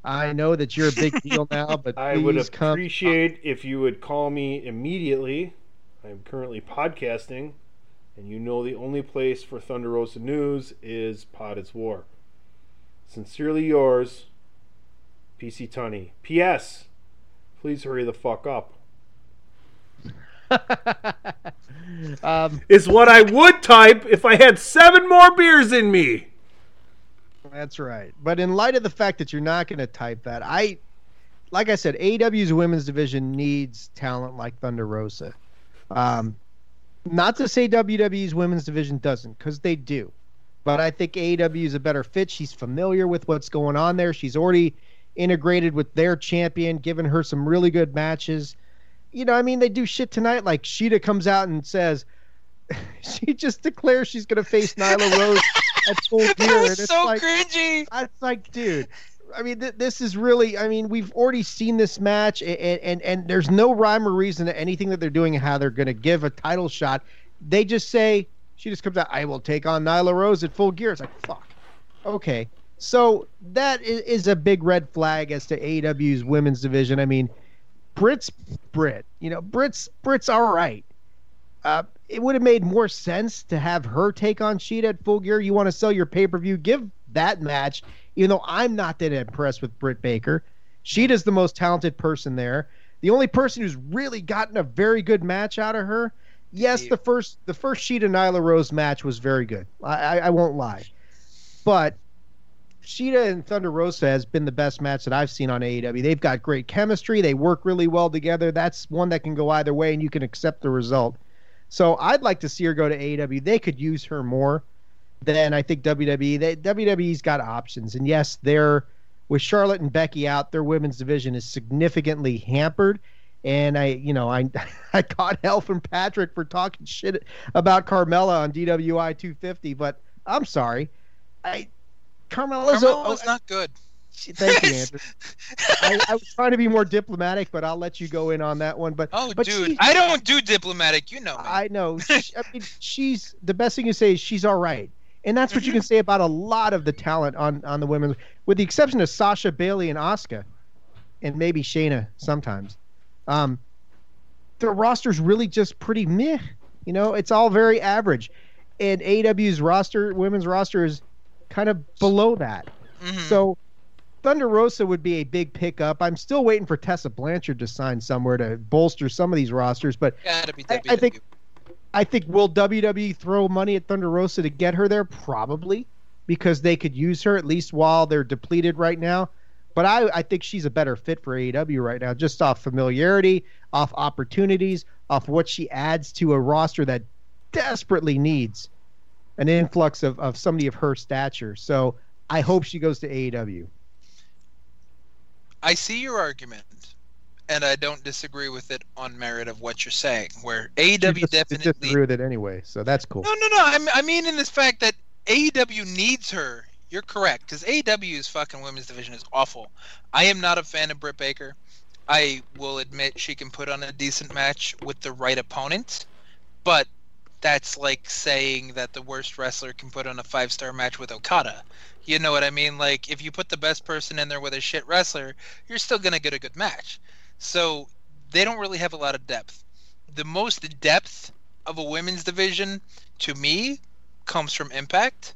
I know that you're a big deal now, but I would please come. appreciate if you would call me immediately. I am currently podcasting, and you know the only place for Thunder Rosa news is Pod is War. Sincerely yours, PC Tunney. P.S. Please hurry the fuck up. Um, Is what I would type if I had seven more beers in me. That's right. But in light of the fact that you're not going to type that, I, like I said, AEW's women's division needs talent like Thunder Rosa. Um, not to say WWE's women's division doesn't, because they do. But I think AEW is a better fit. She's familiar with what's going on there. She's already integrated with their champion, given her some really good matches. You know, I mean, they do shit tonight. Like Shida comes out and says, she just declares she's going to face Nyla Rose at full gear. That was so like, cringy. It's like, dude. I mean, th- this is really. I mean, we've already seen this match, and, and and there's no rhyme or reason to anything that they're doing and how they're going to give a title shot. They just say she just comes out. I will take on Nyla Rose at full gear. It's like fuck. Okay, so that is, is a big red flag as to AEW's women's division. I mean, Brit's Brit. You know, Brit's Brit's all right. Uh, it would have made more sense to have her take on Shida at Full Gear. You want to sell your pay per view, give that match. Even though I'm not that impressed with Britt Baker, Shida's the most talented person there. The only person who's really gotten a very good match out of her. Yes, the first the first Shida Nyla Rose match was very good. I, I, I won't lie, but Shida and Thunder Rosa has been the best match that I've seen on AEW. They've got great chemistry. They work really well together. That's one that can go either way, and you can accept the result. So I'd like to see her go to AEW. They could use her more than I think WWE. They, WWE's got options, and yes, they're with Charlotte and Becky out. Their women's division is significantly hampered. And I, you know, I I caught hell from Patrick for talking shit about Carmella on DWI 250, but I'm sorry. I Carmella's a- Carmella's not good. Thank you, Andrew. I, I was trying to be more diplomatic, but I'll let you go in on that one. But Oh, but dude, she- I don't do diplomatic. You know me. I know. She- I mean, she's the best thing you say is she's all right, and that's what you can say about a lot of the talent on on the women, with the exception of Sasha Bayley and Asuka, and maybe Shayna sometimes. Um, the roster's really just pretty meh. You know, it's all very average, and AW's roster, women's roster, is kind of below that. So. Thunder Rosa would be a big pickup. I'm still waiting for Tessa Blanchard to sign somewhere to bolster some of these rosters, but I, I think I think will WWE throw money at Thunder Rosa to get her there? Probably, because they could use her at least while they're depleted right now. But I, I think she's a better fit for AEW right now, just off familiarity, off opportunities, off what she adds to a roster that desperately needs an influx of, of somebody of her stature. So I hope she goes to AEW. I see your argument, and I don't disagree with it on merit of what you're saying. Where AEW just- definitely disagree with it anyway, so that's cool. No, no, no. I mean, I mean in this fact that AEW needs her. You're correct because AEW's fucking women's division is awful. I am not a fan of Britt Baker. I will admit she can put on a decent match with the right opponent, but that's like saying that the worst wrestler can put on a five star match with Okada. You know what I mean? Like if you put the best person in there with a shit wrestler, you're still gonna get a good match. So they don't really have a lot of depth. The most depth of a women's division to me comes from Impact,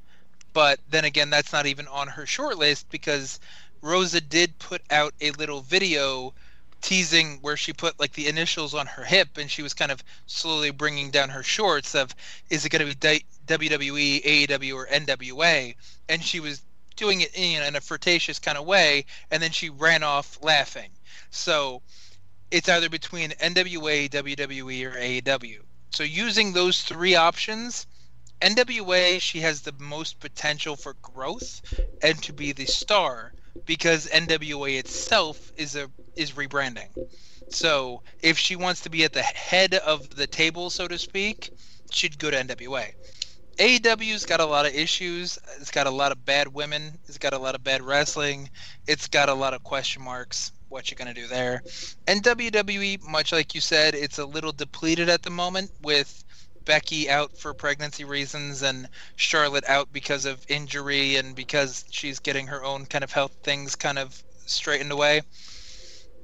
but then again, that's not even on her short list because Rosa did put out a little video teasing where she put like the initials on her hip and she was kind of slowly bringing down her shorts of is it going to be WWE, AEW, or NWA? And she was doing it in, in a flirtatious kind of way, and then she ran off laughing. So it's either between NWA, WWE, or AEW. So using those three options, NWA she has the most potential for growth and to be the star because NWA itself is a is rebranding. So if she wants to be at the head of the table, so to speak, she'd go to NWA. AEW's got a lot of issues. It's got a lot of bad women. It's got a lot of bad wrestling. It's got a lot of question marks. What you gonna do there? And WWE, much like you said, it's a little depleted at the moment with Becky out for pregnancy reasons and Charlotte out because of injury and because she's getting her own kind of health things kind of straightened away.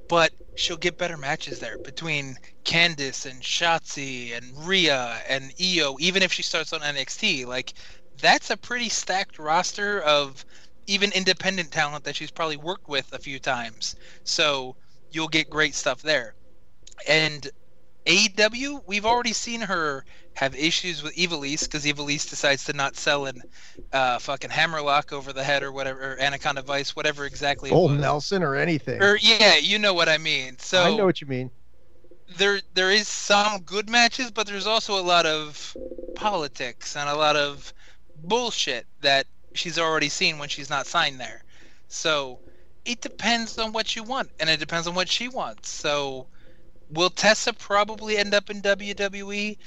But she'll get better matches there between Candice and Shotzi and Rhea and Io, even if she starts on NXT. Like, that's a pretty stacked roster of even independent talent that she's probably worked with a few times. So you'll get great stuff there. And AEW, we've already seen her have issues with Ivelisse because Ivelisse decides to not sell an uh, fucking hammerlock over the head or whatever, or Anaconda Vice, whatever exactly. Old. Nelson or anything. Or yeah, you know what I mean. So I know what you mean. there there is some good matches, but there's also a lot of politics and a lot of bullshit that she's already seen when she's not signed there. So it depends on what you want, and it depends on what she wants. So will Tessa probably end up in WWE?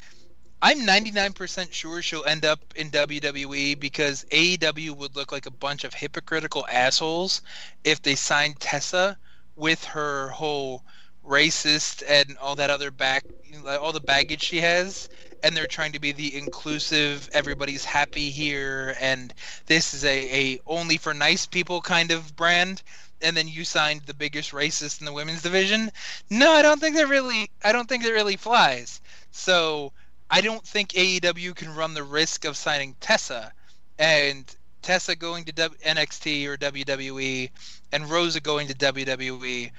I'm 99% sure she'll end up in WWE because AEW would look like a bunch of hypocritical assholes if they signed Tessa with her whole racist and all that other back, all the baggage she has, and they're trying to be the inclusive, everybody's happy here, and this is a, a only for nice people kind of brand. And then you signed the biggest racist in the women's division. No, I don't think that really. I don't think that really flies. So I don't think AEW can run the risk of signing Tessa and Tessa going to w- NXT or WWE and Rosa going to WWE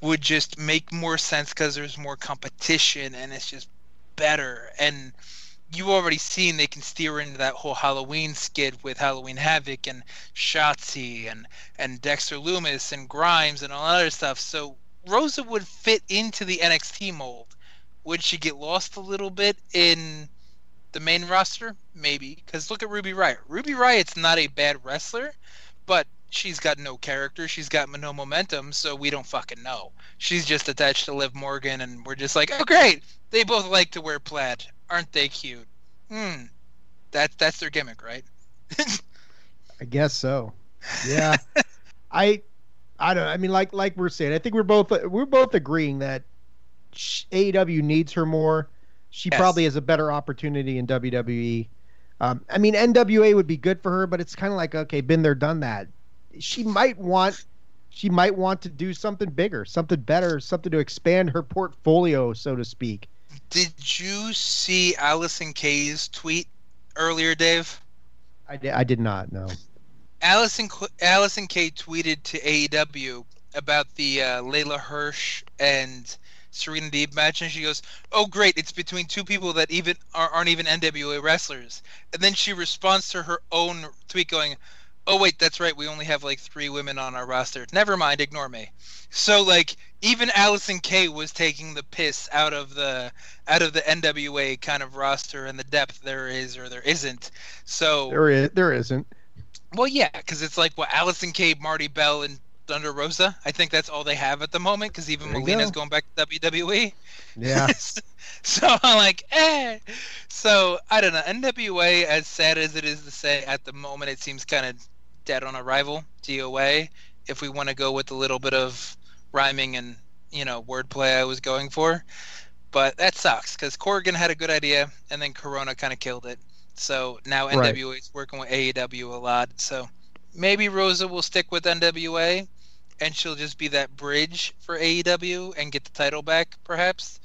would just make more sense because there's more competition and it's just better. And you've already seen they can steer into that whole Halloween skid with Halloween Havoc and Shotzi and, and Dexter Lumis and Grimes and all that other stuff. So Rosa would fit into the NXT mold. Would she get lost a little bit in the main roster? Maybe. Because look at Ruby Riott. Ruby Riott's not a bad wrestler, but she's got no character. She's got no momentum, so we don't fucking know. She's just attached to Liv Morgan, and we're just like, oh, great. They both like to wear plaid. Aren't they cute? Hmm. That, that's their gimmick, right? I guess so. Yeah. I I don't I mean like like we're saying, I think we're both we're both agreeing that AEW needs her more. She Yes. probably has a better opportunity in WWE. Um, I mean NWA would be good for her, but it's kind of like okay, been there, done that. She might want she might want to do something bigger, something better, something to expand her portfolio, so to speak. Did you see Allysin Kay's tweet earlier, Dave? I did, I did not know. Allysin Allysin Kay tweeted to AEW about the uh, Leyla Hirsch and Serena Deeb match, and she goes, "Oh, great! It's between two people that even are, aren't even NWA wrestlers." And then she responds to her own tweet, going, "Oh, wait, that's right. We only have like three women on our roster. Never mind, ignore me." So like even Allysin Kay was taking the piss out of the out of the NWA kind of roster and the depth there is or there isn't. So There is, there isn't. well, yeah, because it's like what Allysin Kay, Marti Belle, and Thunder Rosa. I think that's all they have at the moment. Because even There you Melina's go. going back to WWE. Yeah. so I'm like, eh. So I don't know. NWA, as sad as it is to say, at the moment it seems kind of dead on arrival. DOA. If we want to go with a little bit of rhyming and you know wordplay I was going for, but that sucks because Corgan had a good idea and then Corona kind of killed it. So now NWA is working with AEW a lot. So maybe Rosa will stick with NWA and she'll just be that bridge for AEW and get the title back, perhaps.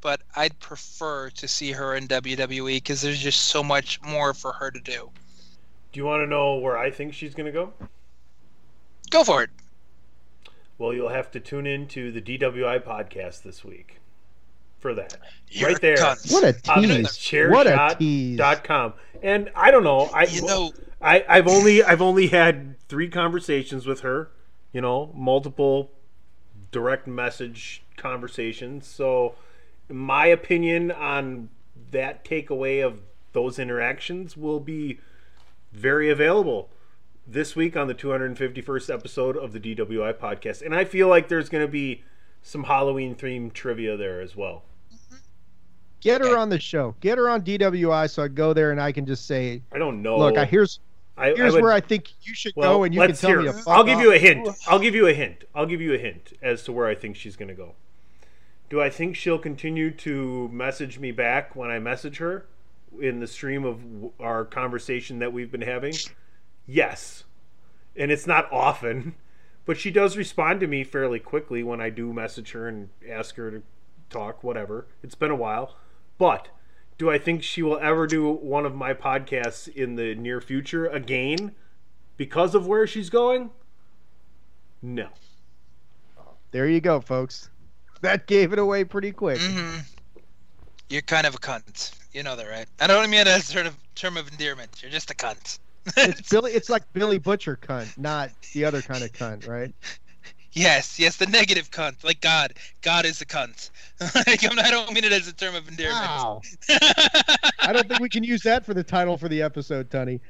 But I'd prefer to see her in WWE because there's just so much more for her to do. Do you want to know where I think she's going to go? Go for it. Well, you'll have to tune in to the DWI podcast this week for that. You're right there. cunts. What a on the tease. What a tease. Com. And I don't know. I You know- I I've only I've only had 3 conversations with her, you know, multiple direct message conversations. So my opinion on that takeaway of those interactions will be very available this week on the 251st episode of the DWI podcast. And I feel like there's going to be some Halloween themed trivia there as well. Get her on the show. Get her on DWI so I go there and I can just say, I don't know. look, I, here's I- I here's would- where I think you should Well, go and you can tell hear me I'll give you a hint. I'll give you a hint. I'll give you a hint as to where I think she's going to go. Do I think she'll continue to message me back when I message her in the stream of our conversation that we've been having? Yes. And it's not often, but she does respond to me fairly quickly when I do message her and ask her to talk, whatever. It's been a while. But do I think she will ever do one of my podcasts in the near future again because of where she's going? No. There you go, folks. That gave it away pretty quick. hmm You're kind of a cunt. You know that, right? I don't mean it as a sort of term of endearment. You're just a cunt. It's Billy. It's like Billy Butcher cunt, not the other kind of cunt, right? Yes, yes, the negative cunt. Like God. God is a cunt. like, I'm not, I don't mean it as a term of endearment. Wow. I don't think we can use that for the title for the episode, Tunny.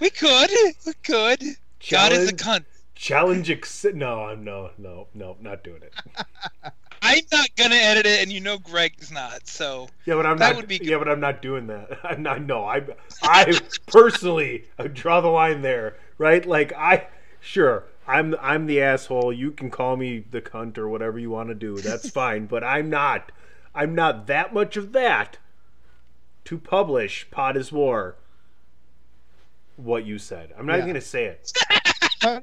We could. We could. God is a cunt. Challenge ex- No, I'm no, no, no, not doing it. I'm not gonna edit it, and you know Greg's not. So Yeah, but I'm That not. would be good. Yeah, but I'm not doing that. I'm not. No, I, I personally I draw the line there, right? Like I, sure, I'm I'm the asshole. You can call me the cunt or whatever you want to do. That's fine. But I'm not. I'm not that much of that to publish "Pod is War." What you said. I'm not Yeah. even gonna say it. Tun-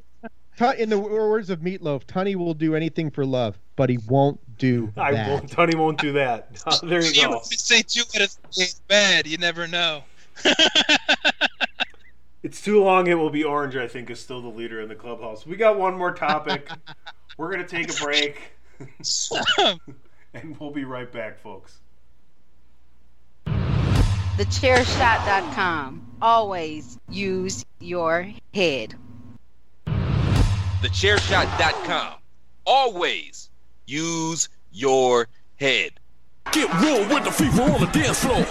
Tun- in the words of Meat Loaf, Tunny will do anything for love, but he won't do I that. won't. Tony won't do that. there you you go. would say two out of three is bad. You never know. It's too long. It will be orange. I think is still the leader in the clubhouse. We got one more topic. We're gonna take a break, and we'll be right back, folks. TheChairShot.com. Always use your head. TheChairShot.com. Always use your head. Get real with the fever on the dance floor.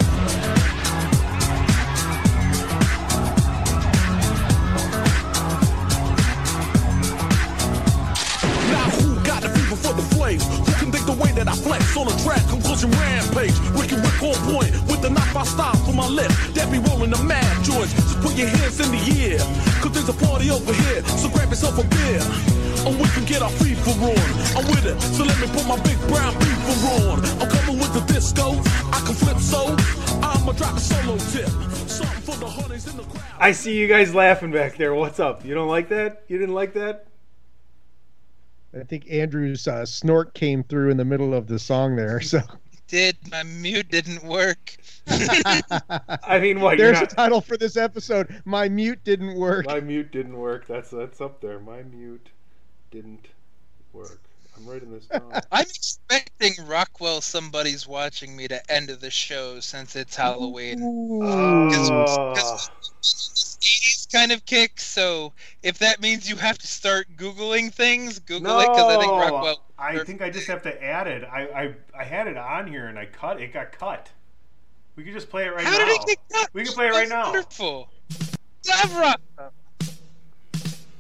Way that I flex on a track? Conclusion rampage. Ricky Rick on point with the knife I style for my left. That be rolling the mad joints. Just put your hands in the air. Cause there's a party over here. So grab yourself a beer. And we can get our fever on. I'm with it. So let me put my big brown beaver on. I'm coming with the disco. I can flip so. I'ma drop a solo tip. Something for the honeys in the crowd. I see you guys laughing back there. What's up? You don't like that? You didn't like that? I think Andrew's uh, snort came through in the middle of the song there. So Did my mute didn't work? I mean, what? You're there's not, a title for this episode. My mute didn't work. my mute didn't work. That's that's up there. My mute didn't work. I'm writing this down. I'm expecting Rockwell somebody's watching me to end of the show since it's Halloween. Oh. He's kind of kick, so if that means you have to start Googling things, Google it because I think No, Rockwell. I think I just have to add it. I, I I had it on here and I cut it. Got cut. We could just play it right How now. did it get cut? We can play it right now. Wonderful. Devra!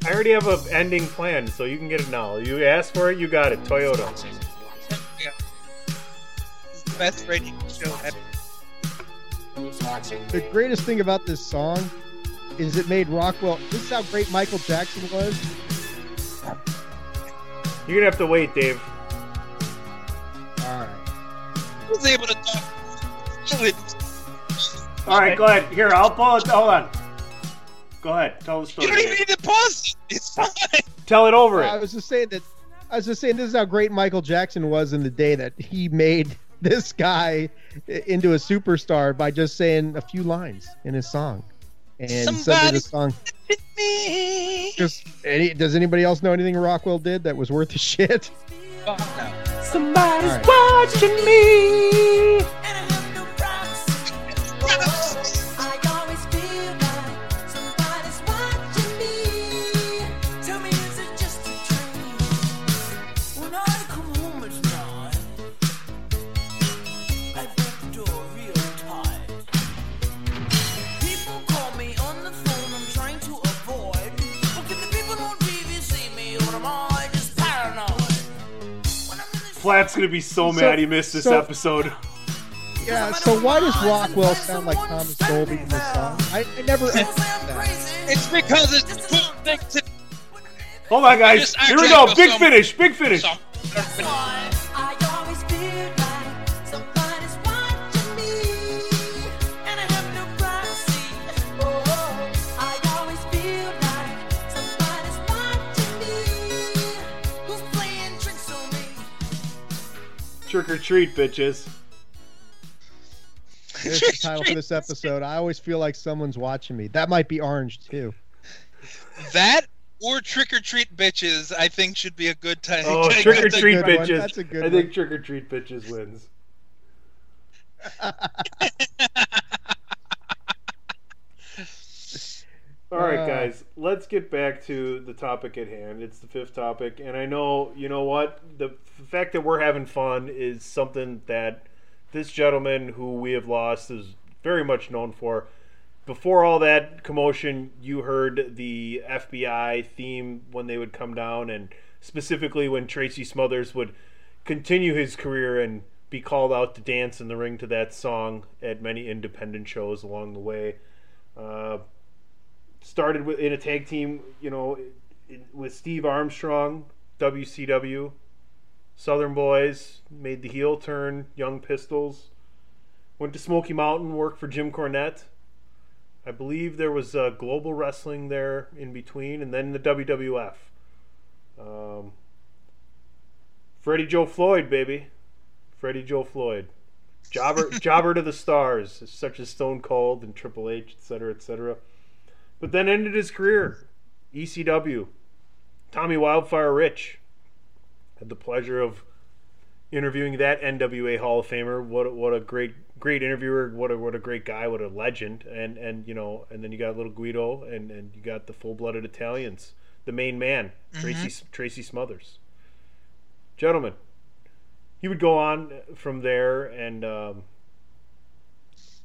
I already have an ending plan, so you can get it now. You asked for it, you got it. Toyota. Yeah. This is the best radio show ever. The greatest thing about this song is it made Rockwell. This is how great Michael Jackson was. You're gonna have to wait, Dave. All right. He was able to talk. All right, go ahead. Here, I'll pull it. Hold on. Go ahead. Tell the story. You don't even need to pause it. It's fine. Tell it over I it. was just saying that. I was just saying this is how great Michael Jackson was in the day that he made this guy into a superstar by just saying a few lines in his song. And suddenly Somebody the song. Me. Just, any, does anybody else know anything Rockwell did that was worth a shit? Oh, no. Somebody's watching me. Flat's gonna be so So- mad he missed this so- episode. Yeah. So why does Rockwell sound like Thomas Dolby in this song? I, I never. understood. It's because it's a cool thing to Hold on, guys. Here we go. Big finish. Big finish. Trick or treat, bitches. There's the title for this episode. I always feel like someone's watching me. That might be orange too. That or trick or treat bitches, I think should be a good title. Oh, trick or treat bitches. That's a good I think trick or treat bitches wins. All right, Uh. guys, let's get back to the topic at hand. It's the fifth topic, and I know, you know what? The fact that we're having fun is something that this gentleman who we have lost is very much known for. Before all that commotion, you heard the FBI theme when they would come down, and specifically when Tracy Smothers would continue his career and be called out to dance in the ring to that song at many independent shows along the way. Uh, started with in a tag team, you know, in- with Steve Armstrong, WCW, Southern Boys, made the heel turn, Young Pistols, went to Smoky Mountain, worked for Jim Cornette. I believe there was uh, global wrestling there in between, and then the WWF. Um, Freddie Joe Floyd, baby, Freddie Joe Floyd, jobber, jobber to the stars, such as Stone Cold and Triple H, etc., etc but then ended his career. ECW. Tommy Wildfire Rich. Had the pleasure of interviewing that NWA Hall of Famer. What a, what a great great interviewer. What a what a great guy. What a legend. And and you know and then you got little Guido and and you got the full blooded Italians. The main man Tracy Tracy Smothers. Gentlemen, he would go on from there and um,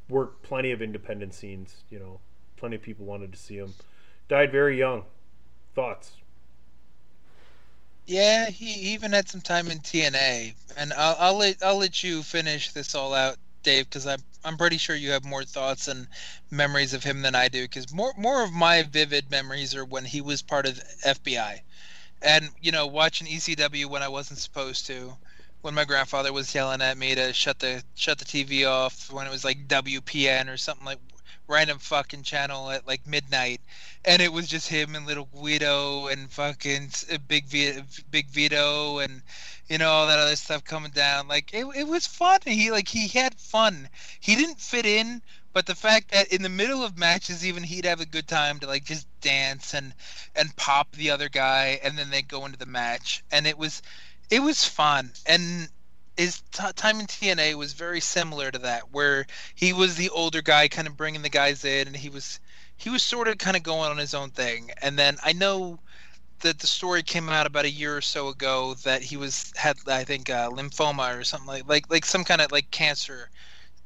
work plenty of independent scenes. You know, plenty of people wanted to see him. Died very young. Thoughts? Yeah, he even had some time in TNA, and I'll, I'll let I'll let you finish this all out, Dave, because I'm I'm pretty sure you have more thoughts and memories of him than I do. Because more more of my vivid memories are when he was part of FBI, and you know watching ECW when I wasn't supposed to, when my grandfather was yelling at me to shut the shut the TV off when it was like WPN or something like random fucking channel at like midnight, and it was just him and little Guido and fucking uh, Big v- Big Vito and you know all that other stuff coming down. Like it, it was fun. He like he had fun. He didn't fit in, but the fact that in the middle of matches, even he'd have a good time to like just dance and and pop the other guy, and then they'd go into the match, and it was It was fun, and his t- time in TNA was very similar to that, where he was the older guy, kind of bringing the guys in, and he was he was sort of kind of going on his own thing. And then I know that the story came out about a year or so ago that he was had I think uh, lymphoma or something like like like some kind of like cancer,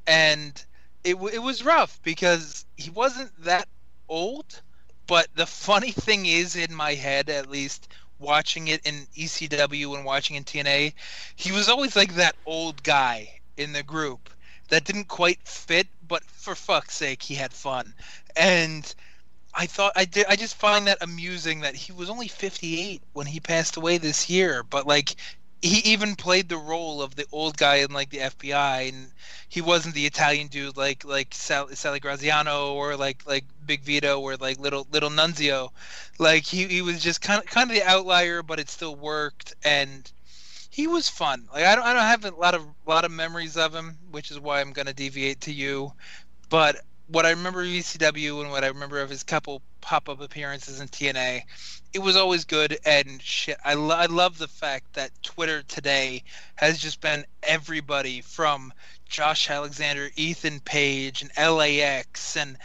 and it w- it was rough because he wasn't that old. But the funny thing is, in my head at least, watching it in ECW and watching in TNA, he was always like that old guy in the group that didn't quite fit, but for fuck's sake, he had fun. And I thought I did. I just find that amusing that he was only 58 when he passed away this year, but like he even played the role of the old guy in like the FBI, and he wasn't the Italian dude like like Sal, Sally Graziano or like like Big Vito or like little little Nunzio. Like he, he was just kind of kind of the outlier, but it still worked, and he was fun. Like I don't I don't have a lot of lot of memories of him, which is why I'm gonna deviate to you. But what I remember of ECW and what I remember of his couple pop up appearances in TNA, it was always good. And shit, I, lo- I love the fact that Twitter today has just been everybody from Josh Alexander, Ethan Page, and LAX, and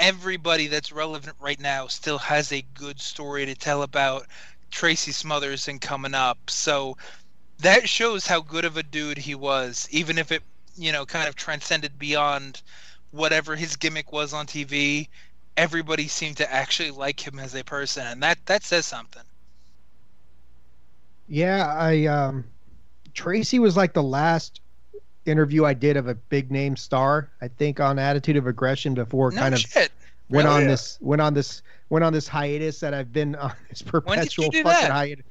everybody that's relevant right now still has a good story to tell about Tracy Smothers and coming up. So that shows how good of a dude he was, even if it, you know, kind of transcended beyond whatever his gimmick was on TV. Everybody seemed to actually like him as a person, and that that says something. Yeah, I um Tracy was like the last interview I did of a big name star, I think on Attitude of Aggression before No kind of went Really? on this went on this went on this hiatus that I've been on this perpetual do fucking that? hiatus.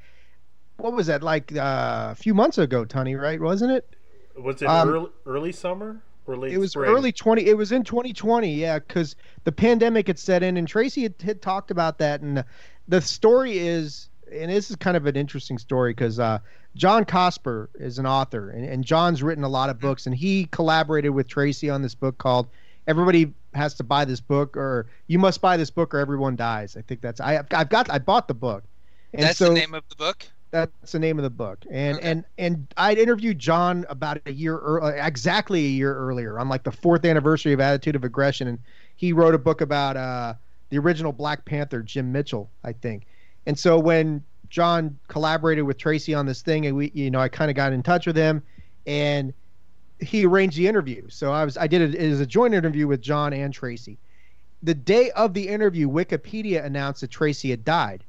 What was that like uh, a few months ago, Tony? Right? Wasn't it? Was it Um, early, early summer or late? It was spring? early twenty. It was in twenty twenty. Yeah, because the pandemic had set in, and Tracy had, had talked about that. And the story is, and this is kind of an interesting story because uh, John Cosper is an author, and, and John's written a lot of books, and he collaborated with Tracy on this book called "Everybody Has to Buy This Book" or "You Must Buy This Book or Everyone Dies." I think that's I, I've got I bought the book. And That's so, the name of the book. that's the name of the book. And and and I'd interviewed John about a year ear- exactly a year earlier on like the fourth anniversary of Attitude of Aggression, and he wrote a book about uh, the original Black Panther, Jim Mitchell, I think. And so when John collaborated with Tracy on this thing, and we, you know, I kind of got in touch with him, and he arranged the interview. So I was I did it as a joint interview with John and Tracy. The day of the interview, Wikipedia announced that Tracy had died.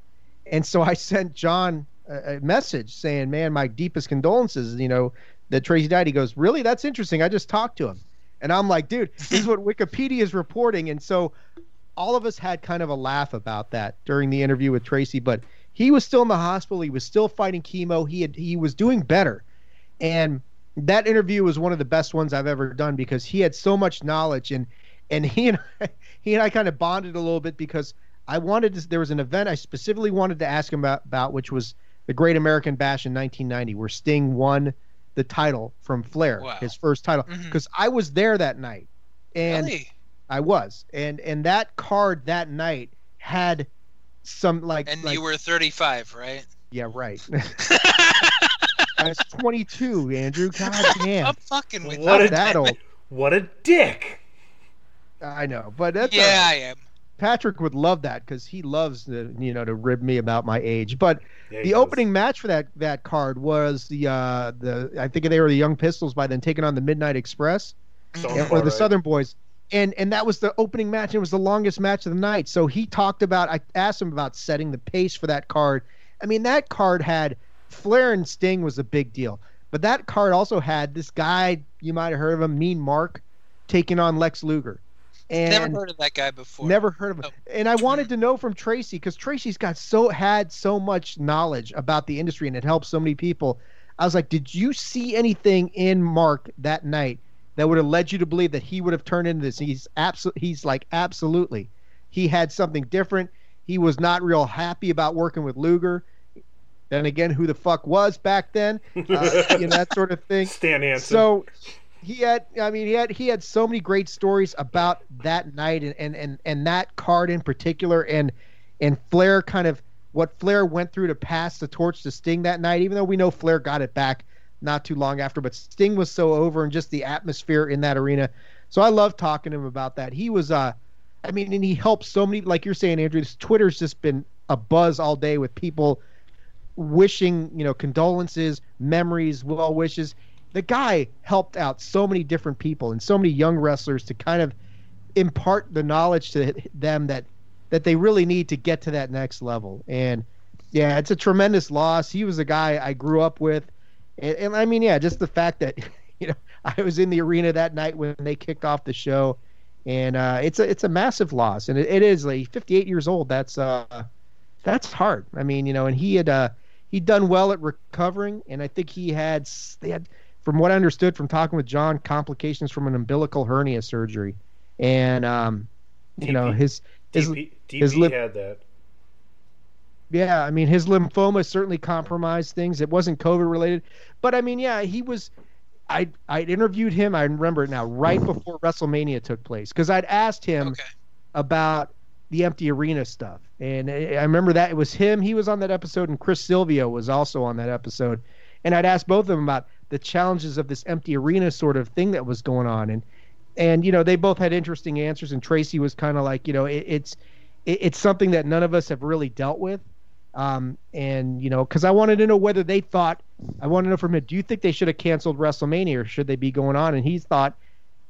And so I sent John a, a message saying, "Man, my deepest condolences. You know that Tracy died." He goes, "Really? That's interesting. I just talked to him." And I'm like, "Dude, this is what Wikipedia is reporting." And so all of us had kind of a laugh about that during the interview with Tracy. But he was still in the hospital. He was still fighting chemo. He had he was doing better, and that interview was one of the best ones I've ever done because he had so much knowledge and and he and I, he and I kind of bonded a little bit because I wanted to, there was an event I specifically wanted to ask him about, about which was the Great American Bash in 1990 where Sting won the title from Flair, Wow. his first title mm-hmm. because I was there that night and Really? I was and and that card that night had some like And like, you were 35, right? yeah right I was 22 Andrew god damn I'm fucking with Not you. that old What a dick! I know but that's Yeah, all I am. Patrick would love that because he loves the you know to rib me about my age. But Yeah, he the does. opening match for that that card was the uh the I think they were the Young Pistols by then taking on the Midnight Express Sounds and- or the right. Southern Boys. And and that was the opening match. It was the longest match of the night. So he talked about. I asked him about setting the pace for that card. I mean, that card had Flair and Sting was a big deal, but that card also had this guy you might have heard of him, Mean Mark, taking on Lex Luger. And Never heard of that guy before. Never heard of him. Oh. And I wanted to know from Tracy because Tracy's got so had so much knowledge about the industry and it helps so many people. I was like, did you see anything in Mark that night that would have led you to believe that he would have turned into this? He's absolutely. He's like absolutely. He had something different. He was not real happy about working with Luger. Then again, who the fuck was back then? Uh, you know that sort of thing. Stan Hansen. So he had I mean he had he had so many great stories about that night and and and, and that card in particular and and Flair kind of what Flair went through to pass the torch to Sting that night, even though we know Flair got it back not too long after, but Sting was so over and just the atmosphere in that arena. So I love talking to him about that. He was, uh, I mean, and he helped so many, like you're saying, Andrew, this Twitter's just been a buzz all day with people wishing, you know, condolences, memories, well wishes. The guy helped out so many different people and so many young wrestlers to kind of impart the knowledge to them that that they really need to get to that next level. And yeah, it's a tremendous loss. He was a guy I grew up with, and, and I mean, yeah, just the fact that you know I was in the arena that night when they kicked off the show, and uh, it's a it's a massive loss, and it, it is like 58 years old. That's uh, that's hard. I mean, you know, and he had uh, he'd done well at recovering, and I think he had they had, from what I understood from talking with John, complications from an umbilical hernia surgery, and um, you know his his DP, his lip- had that. Yeah, I mean his lymphoma certainly compromised things. It wasn't COVID related, but I mean, yeah, he was. I I interviewed him. I remember it now, right before WrestleMania took place, because I'd asked him about the empty arena stuff, and I I remember that it was him. He was on that episode, and Chris Silvio was also on that episode, and I'd asked both of them about the challenges of this empty arena sort of thing that was going on, and and you know they both had interesting answers, and Tracy was kind of like, you know, it, it's it, it's something that none of us have really dealt with. Um, and you know, because I wanted to know whether they thought, I wanted to know from him, do you think they should have canceled WrestleMania or should they be going on? And he thought,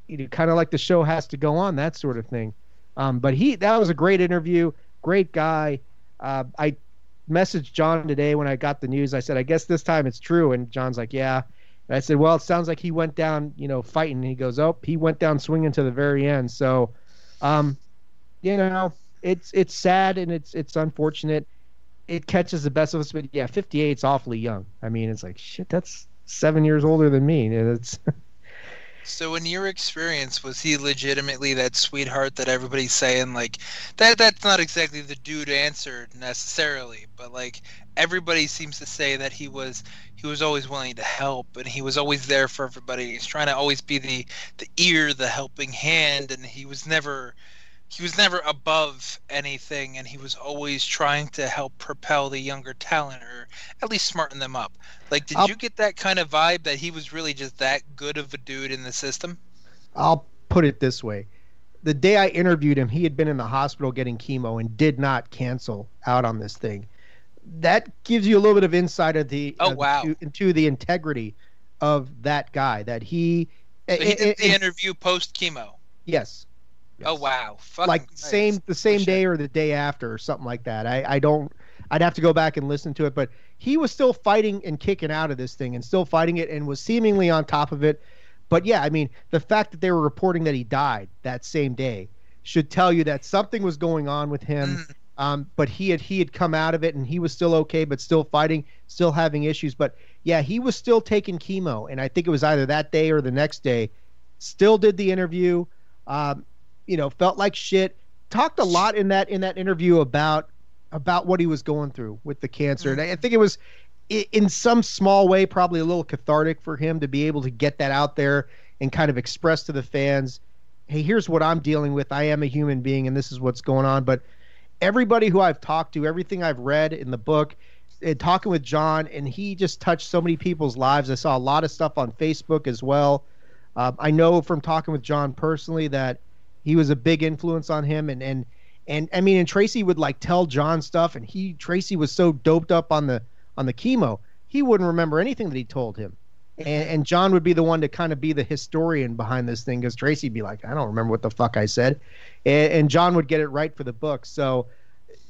you know, kind of like the show has to go on, that sort of thing. Um, but he, that was a great interview, great guy. Uh, I messaged John today when I got the news. I said, I guess this time it's true. And John's like, yeah. And I said, well, it sounds like he went down, you know, fighting. And he goes, oh, he went down swinging to the very end. So, um, you know, it's it's sad and it's it's unfortunate. It catches the best of us, but yeah, 58 is awfully young. I mean, it's like shit. That's seven years older than me. It's So, in your experience, was he legitimately that sweetheart that everybody's saying? Like, that that's not exactly the dude answered necessarily, but like everybody seems to say that he was he was always willing to help and he was always there for everybody. He's trying to always be the the ear, the helping hand, and he was never he was never above anything, and he was always trying to help propel the younger talent or at least smarten them up. Like, did I'll- you get that kind of vibe that he was really just that good of a dude in the system? I'll put it this way. The day I interviewed him, he had been in the hospital getting chemo and did not cancel out on this thing. That gives you a little bit of insight of the Oh, of- wow. into, into the integrity of that guy. That he, So he eh, did eh, the eh, interview post chemo. yes, Oh wow! Fucking like Christ. same the same day or the day after or something like that. I I don't. I'd have to go back and listen to it, but he was still fighting and kicking out of this thing and still fighting it and was seemingly on top of it. But yeah, I mean, the fact that they were reporting that he died that same day should tell you that something was going on with him. Um, but he had he had come out of it and he was still okay, but still fighting, still having issues. But yeah, he was still taking chemo, and I think it was either that day or the next day. Still did the interview. Um, you know, felt like shit. Talked a lot in that in that interview about about what he was going through with the cancer, and I I think it was in some small way probably a little cathartic for him to be able to get that out there and kind of express to the fans, hey, here's what I'm dealing with. I am a human being, and this is what's going on. But everybody who I've talked to, everything I've read in the book, and talking with John, and he just touched so many people's lives. I saw a lot of stuff on Facebook as well. Um, I know from talking with John personally that he was a big influence on him, and and and I mean, and Tracy would like tell John stuff, and he Tracy was so doped up on the on the chemo, he wouldn't remember anything that he told him. And, and John would be the one to kind of be the historian behind this thing because Tracy'd be like, I don't remember what the fuck I said. And, and John would get it right for the book. So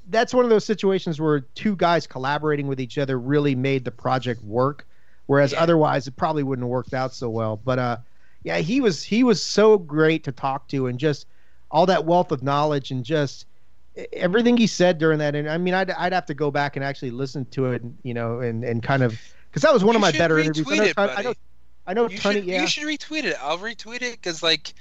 that's one of those situations where two guys collaborating with each other really made the project work. Whereas otherwise, it probably wouldn't have worked out so well. But uh, yeah, he was he was so great to talk to, and just all that wealth of knowledge, and just everything he said during that. And I mean, I'd I'd have to go back and actually listen to it, and, you know, and and kind of because that was one You of my better interviews. I know, it, I know. I know, You Tony. should, yeah, you should retweet it. I'll retweet it because like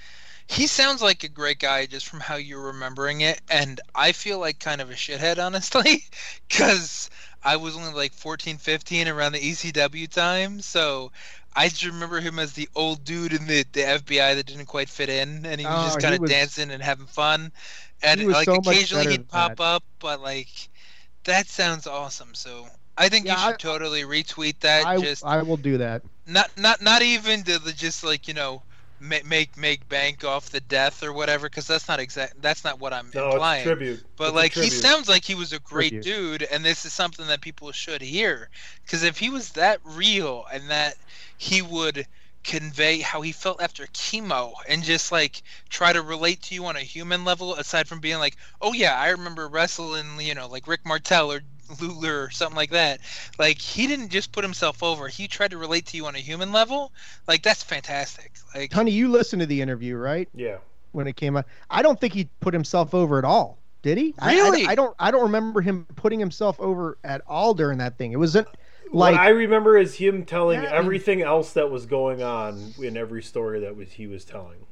he sounds like a great guy just from how you're remembering it, and I feel like kind of a shithead honestly, because I was only like 14, 15 around the ECW time, so. I just remember him as the old dude in the, the FBI that didn't quite fit in, and he was Oh, just kind of was- dancing and having fun. And like so occasionally he'd pop that. up, but like That sounds awesome. So I think you should totally retweet that. I, just I will do that. not not not even to the, just like you know make make make bank off the death or whatever because that's not exact that's not what I'm No, it's implying. tribute. But It's a like he sounds like he was a great Tribute. dude, and this is something that people should hear because if he was that real and that he would convey how he felt after chemo and just like try to relate to you on a human level aside from being like oh yeah i remember wrestling you know like rick martel or Luger or something like that like he didn't just put himself over he tried to relate to you on a human level like that's fantastic like Honey, you listened to the interview, right? Yeah. When it came out, I don't think he put himself over at all. Did he? I- I- Really? I, don't. I don't remember him putting himself over at all during that thing. It wasn't like what I remember is him telling Yeah, I mean- everything else that was going on in every story that was he was telling.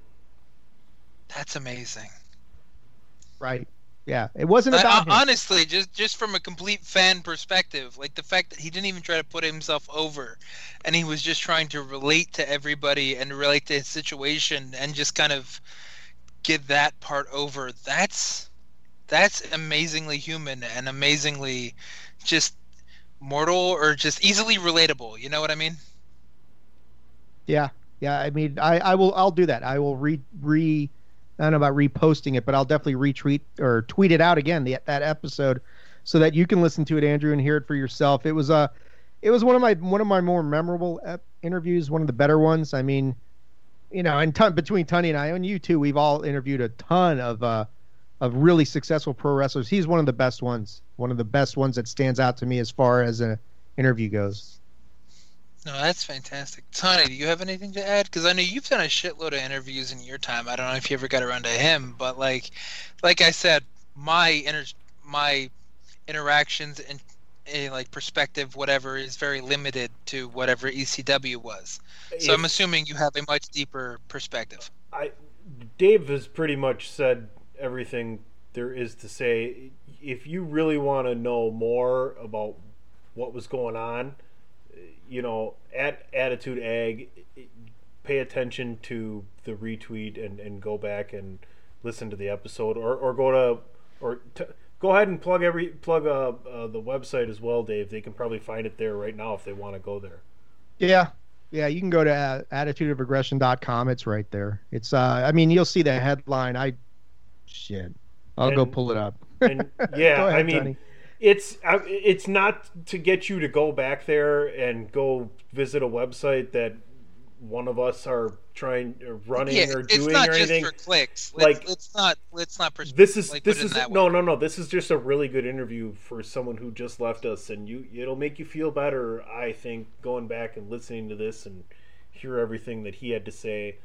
that's amazing right. Yeah, it wasn't I- about I- him. honestly just just from a complete fan perspective like the fact that he didn't even try to put himself over and he was just trying to relate to everybody and relate to his situation and just kind of get that part over that's that's amazingly human and amazingly just mortal or just easily relatable you know what i mean Yeah, yeah. I mean, I, I will. I'll do that. I will re re. I don't know about reposting it, but I'll definitely retweet or tweet it out again. The, that episode, so that you can listen to it, Andrew, and hear it for yourself. It was uh, it was one of my one of my more memorable ep- interviews. One of the better ones. I mean, you know, and ton, between Tony and I, and you too, we've all interviewed a ton of uh, of really successful pro wrestlers. He's one of the best ones. One of the best ones that stands out to me as far as an interview goes. No that's fantastic. Tony do you have anything to add? Because i know you've done a shitload of interviews in your time. I don't know if you ever got around to him but like like i said my inter- my interactions and eh, like perspective whatever is very limited to whatever ecw was. So i'm assuming you have a much deeper perspective. I Dave has pretty much said everything there is to say. If you really want to know more about what was going on, you know, at Attitude Ag, pay attention to the retweet and, and go back and listen to the episode, or, or go to or t- go ahead and plug every plug uh, uh, the website as well, Dave. They can probably find it there right now if they want to go there. Yeah. Yeah, you can go to uh, attitudeofaggression.com. It's right there. It's uh I mean, you'll see the headline. I shit. I'll go pull it up. And yeah, I mean, Tony. It's uh, it's not to get you to go back there and go visit a website that one of us are trying or running yeah or it's doing not or just anything. for clicks Like- like let's not let's not pers- This is like, this is it is in that way. no no no. This is just a really good interview for someone who just left us, and you it'll make you feel better. I think going back and listening to this and hear everything that he had to say,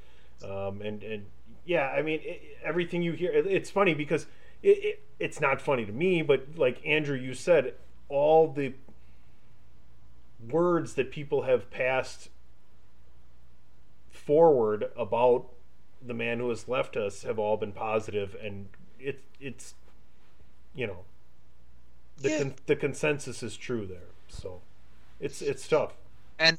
um, and and yeah, I mean it, everything you hear. It, it's funny because it, it it's not funny to me, but like Andrew, you said all the words that people have passed forward about the man who has left us have all been positive and it it's you know the Yeah. con- the consensus is true there so it's it's tough and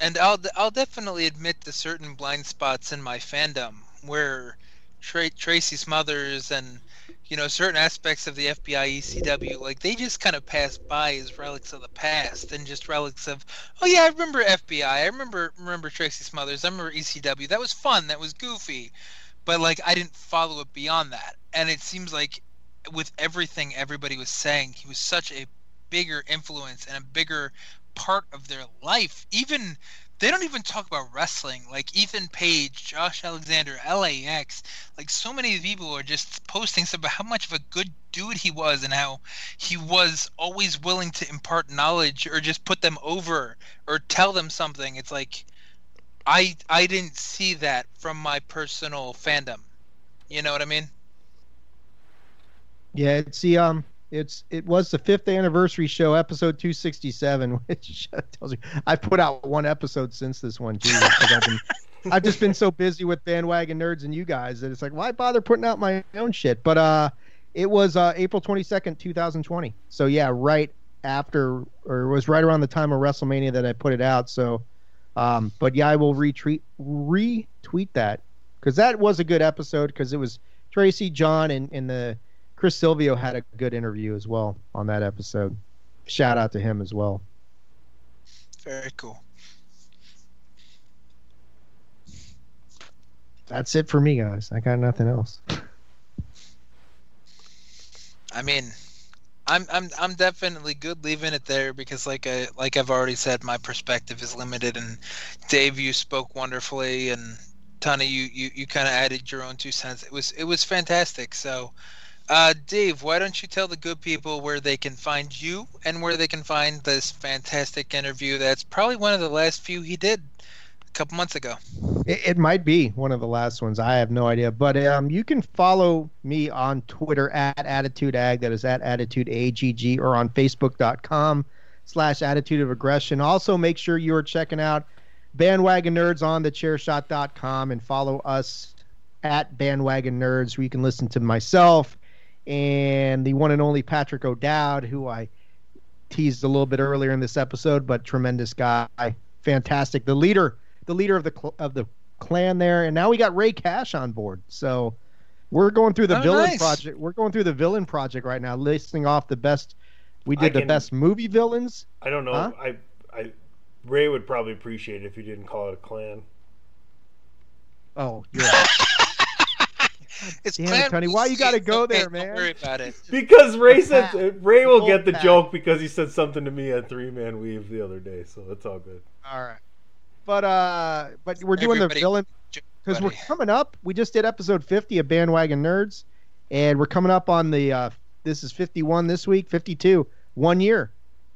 and I'll I'll definitely admit to certain blind spots in my fandom where Tra- Tracy Smothers and you know certain aspects of the FBI ECW like they just kind of pass by as relics of the past and just relics of oh yeah I remember FBI I remember remember Tracy Smothers I remember ECW that was fun that was goofy but like I didn't follow it beyond that and it seems like with everything everybody was saying he was such a bigger influence and a bigger part of their life. Even they don't even talk about wrestling. Like Ethan Page, Josh Alexander, LAX, like so many people are just posting stuff about how much of a good dude he was and how he was always willing to impart knowledge or just put them over or tell them something. It's like I I didn't see that from my personal fandom. You know what I mean? Yeah, it's the um, it's it was the fifth anniversary show, episode two sixty seven, which tells you I've put out one episode since this one. Jesus, I've been, I've just been so busy with bandwagon nerds and you guys that it's like, why bother putting out my own shit? But uh, it was uh April twenty second, two thousand twenty. So yeah, right after or it was right around the time of WrestleMania that I put it out. So, um, but yeah, I will retweet retweet that because that was a good episode because it was Tracy, John, and and the Chris Silvio had a good interview as well on that episode. Shout out to him as well. Very cool. That's it for me, guys. I got nothing else. I mean, I'm I'm I'm definitely good leaving it there because like I like I've already said, my perspective is limited. And Dave, you spoke wonderfully, and Tony, you you, you kind of added your own two cents. It was it was fantastic. So, uh, Dave, why don't you tell the good people where they can find you and where they can find this fantastic interview? That's probably one of the last few he did a couple months ago. It, it might be one of the last ones. I have no idea. But um, you can follow me on Twitter at Attitude Ag. That is at Attitude AGG or on Facebook.com slash Attitude of Aggression. Also, make sure you are checking out Bandwagon Nerds on thechairshot.com and follow us at Bandwagon Nerds, where you can listen to myself and the one and only Patrick O'Dowd, who I teased a little bit earlier in this episode, but tremendous guy, fantastic, the leader, the leader of the cl- of the clan there, and now we got Ray Cash on board. So we're going through the Oh, villain nice. project. We're going through the villain project right now, listing off the best. We I did the can- best movie villains. I don't know. Huh? I, I, Ray would probably appreciate it if you didn't call it a clan. Oh, you're right. It's Damn it, Tony, why you got to go Okay, there, Don't man? worry about it. Because Ray said Ray will get the Pat. joke because he said something to me at Three Man Weave the other day, so it's all good. All right. But uh but we're doing Everybody- the villain because we're coming up. We just did episode 50 of Bandwagon Nerds and we're coming up on the uh this is 51 this week, 52, one year.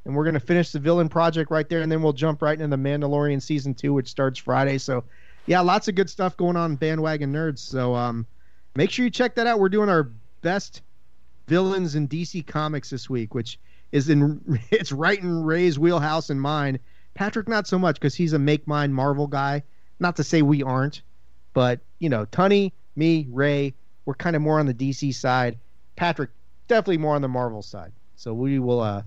And we're going to finish the villain project right there and then we'll jump right into the Mandalorian season 2 which starts Friday. So yeah, lots of good stuff going on Bandwagon Nerds. So um make sure you check that out. We're doing our best villains in DC Comics this week, which is in it's right in Ray's wheelhouse and mine. Patrick, not so much because he's a make mine Marvel guy. Not to say we aren't, but you know, Tunny, me, Ray, we're kind of more on the DC side. Patrick, definitely more on the Marvel side. So we will uh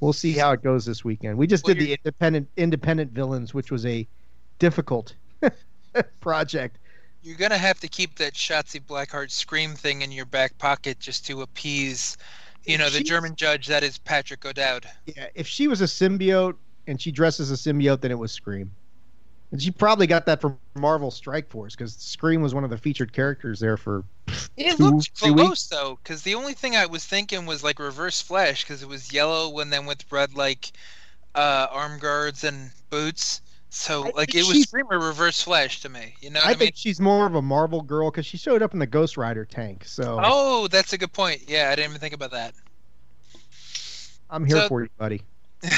we'll see how it goes this weekend. We just Well, did the independent independent villains, which was a difficult project. You're gonna have to keep that Shotzi Blackheart scream thing in your back pocket just to appease, you know, the German judge that is Patrick O'Dowd. Yeah, if she was a symbiote and she dressed as a symbiote, then it was Scream. And she probably got that from Marvel Strike Force because Scream was one of the featured characters there for It two, looked two close weeks. though, because the only thing I was thinking was like Reverse Flash, because it was yellow and then with red like uh, arm guards and boots. So like it was she's- Scream or Reverse Flash to me. You know what I, I mean? think she's more of a Marvel girl because she showed up in the Ghost Rider tank. So Oh, that's a good point. Yeah, I didn't even think about that. I'm here so- for you, buddy.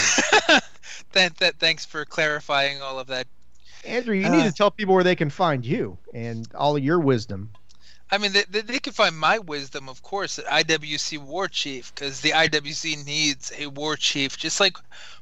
That, that, thanks for clarifying all of that. Andrew, you need Uh, to tell people where they can find you and all of your wisdom. I mean, they, they, can find my wisdom, of course, at IWC War Chief, because the IWC needs a war chief. Just like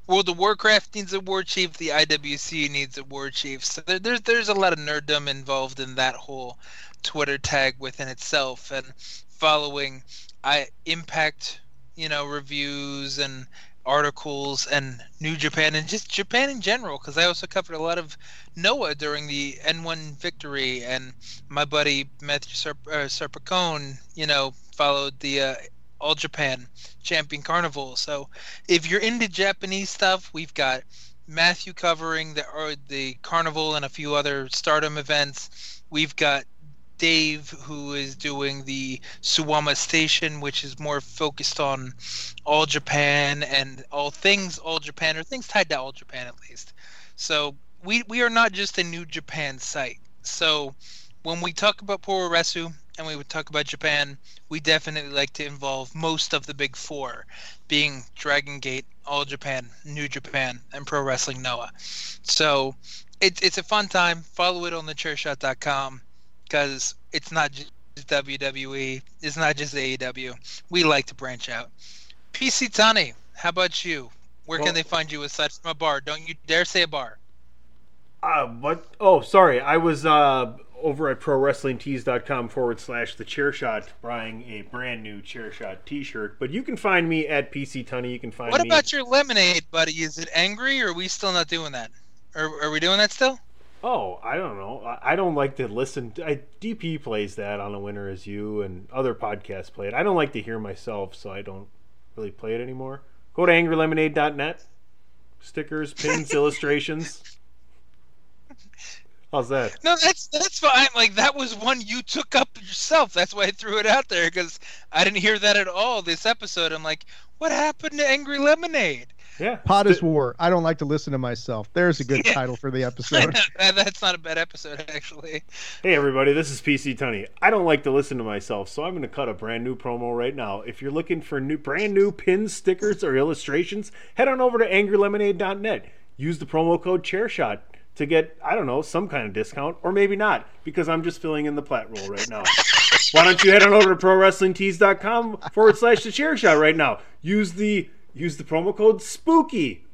World of Warcraft needs a war chief, the IWC needs a war chief. So there, there's there's a lot of nerddom involved in that whole Twitter tag within itself, and following I Impact, you know, reviews and articles and New Japan and just Japan in general, because I also covered a lot of Noah during the N-1 Victory, and my buddy Matthew Serp- uh, you know, followed the uh, All Japan Champion Carnival. So if you're into Japanese stuff, we've got Matthew covering the or the Carnival and a few other Stardom events. We've got Dave, who is doing the Suwama Station, which is more focused on All Japan and all things All Japan, or things tied to All Japan at least. So we we are not just a New Japan site. So when we talk about Puroresu and we would talk about Japan, we definitely like to involve most of the big four, being Dragon Gate, All Japan, New Japan, and Pro Wrestling Noah. So it's it's a fun time. Follow it on thechairshot.com because it's not just WWE, it's not just AEW. We like to branch out. PC Tani, how about you? Where Well- can they find you aside from a bar? Don't you dare say a bar. Uh, what? Oh, sorry. I was uh, over at ProWrestlingTees.com forward slash The Chair Shot buying a brand new Chair Shot T-shirt. But you can find me at PC Tunney. You can find me What me. about your lemonade, buddy? Is it angry, or are we still not doing that? Are, are we doing that still? Oh, I don't know. I don't like to listen. I, DP plays that on a winner as you, and other podcasts play it. I don't like to hear myself, so I don't really play it anymore. Go to angrylemonade.net. Stickers, pins, illustrations. How's that? No, that's that's fine. Like that was one you took up yourself. That's why I threw it out there because I didn't hear that at all this episode. I'm like, what happened to Angry Lemonade? Yeah. Pod is war. I don't like to listen to myself. There's a good title for the episode. That's not a bad episode actually. Hey everybody, this is PC Tony. I don't like to listen to myself, so I'm going to cut a brand new promo right now. If you're looking for new brand new pins, stickers, or illustrations, head on over to angrylemonade.net. Use the promo code ChairShot to get, I don't know, some kind of discount, or maybe not, because I'm just filling in the plat roll right now. Why don't you head on over to prowrestlingtees.com forward slash the chair shot right now? Use the use the promo code spooky.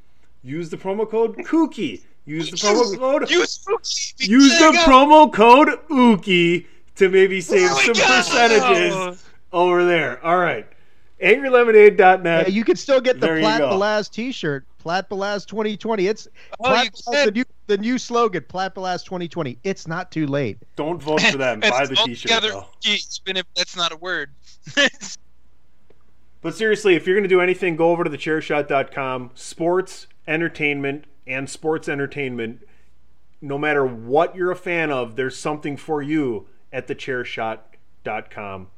Use the promo code kooky. Use the promo code Use spooky. use the There you go. promo code ookie to maybe save There some go. percentages over there. All right. AngryLemonade.net. Yeah, you can still get the There you Plat go. Belaz T-shirt. Plat Belaz 2020. It's Oh, Plat you Belaz, the new the new slogan. Plat Belaz 2020. It's not too late. Don't vote for them. Buy the t-shirt. together, though. even if that's not a word. But seriously, if you're going to do anything, go over to thechairshot.com. Sports, entertainment, and sports entertainment. No matter what you're a fan of, there's something for you at thechairshot.com.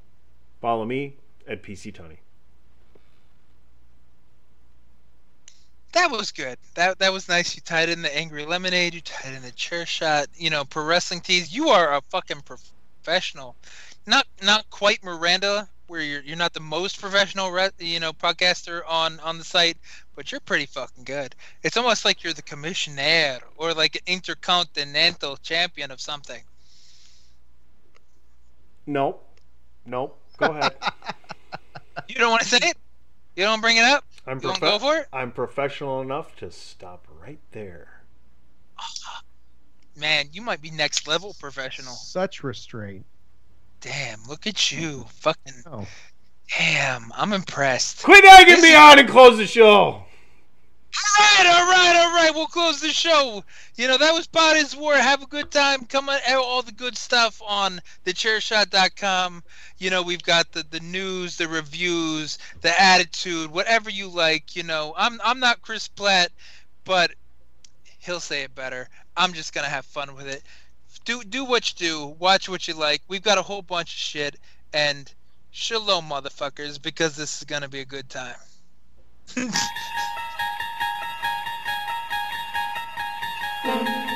Follow me at PC Tony. That was good. That that was nice. You tied in the angry lemonade. You tied in the chair shot. You know, pro wrestling tees. You are a fucking professional. Not not quite Miranda, where you're you're not the most professional, re- you know, podcaster on on the site, but you're pretty fucking good. It's almost like you're the commissioner or like an intercontinental champion of something. Nope. Nope. Go ahead. You don't want to say it? You don't bring it up? I'm, You profe- go for it? I'm professional enough to stop right there. Ah, man, you might be next level professional. Such restraint. Damn, look at you. Fucking Oh. Damn, I'm impressed. Quit egging This me is- on and close the show. All right, all right, all right. We'll close the show. You know, that was Pod is War. Have a good time. Come on, all the good stuff on thechairshot.com. You know, we've got the, the news, the reviews, the attitude, whatever you like. You know, I'm I'm not Chris Platt, but he'll say it better. I'm just gonna have fun with it. Do do what you do. Watch what you like. We've got a whole bunch of shit, and shalom, motherfuckers, because this is gonna be a good time.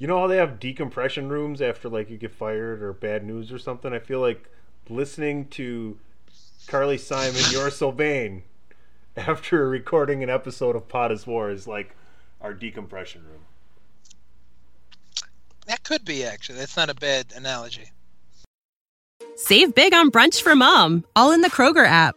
You know how they have decompression rooms after like you get fired or bad news or something? I feel like listening to Carly Simon, You're So Vain after recording an episode of Pod is War is like our decompression room. That could be actually. That's not a bad analogy. Save big on brunch for mom, all in the Kroger app.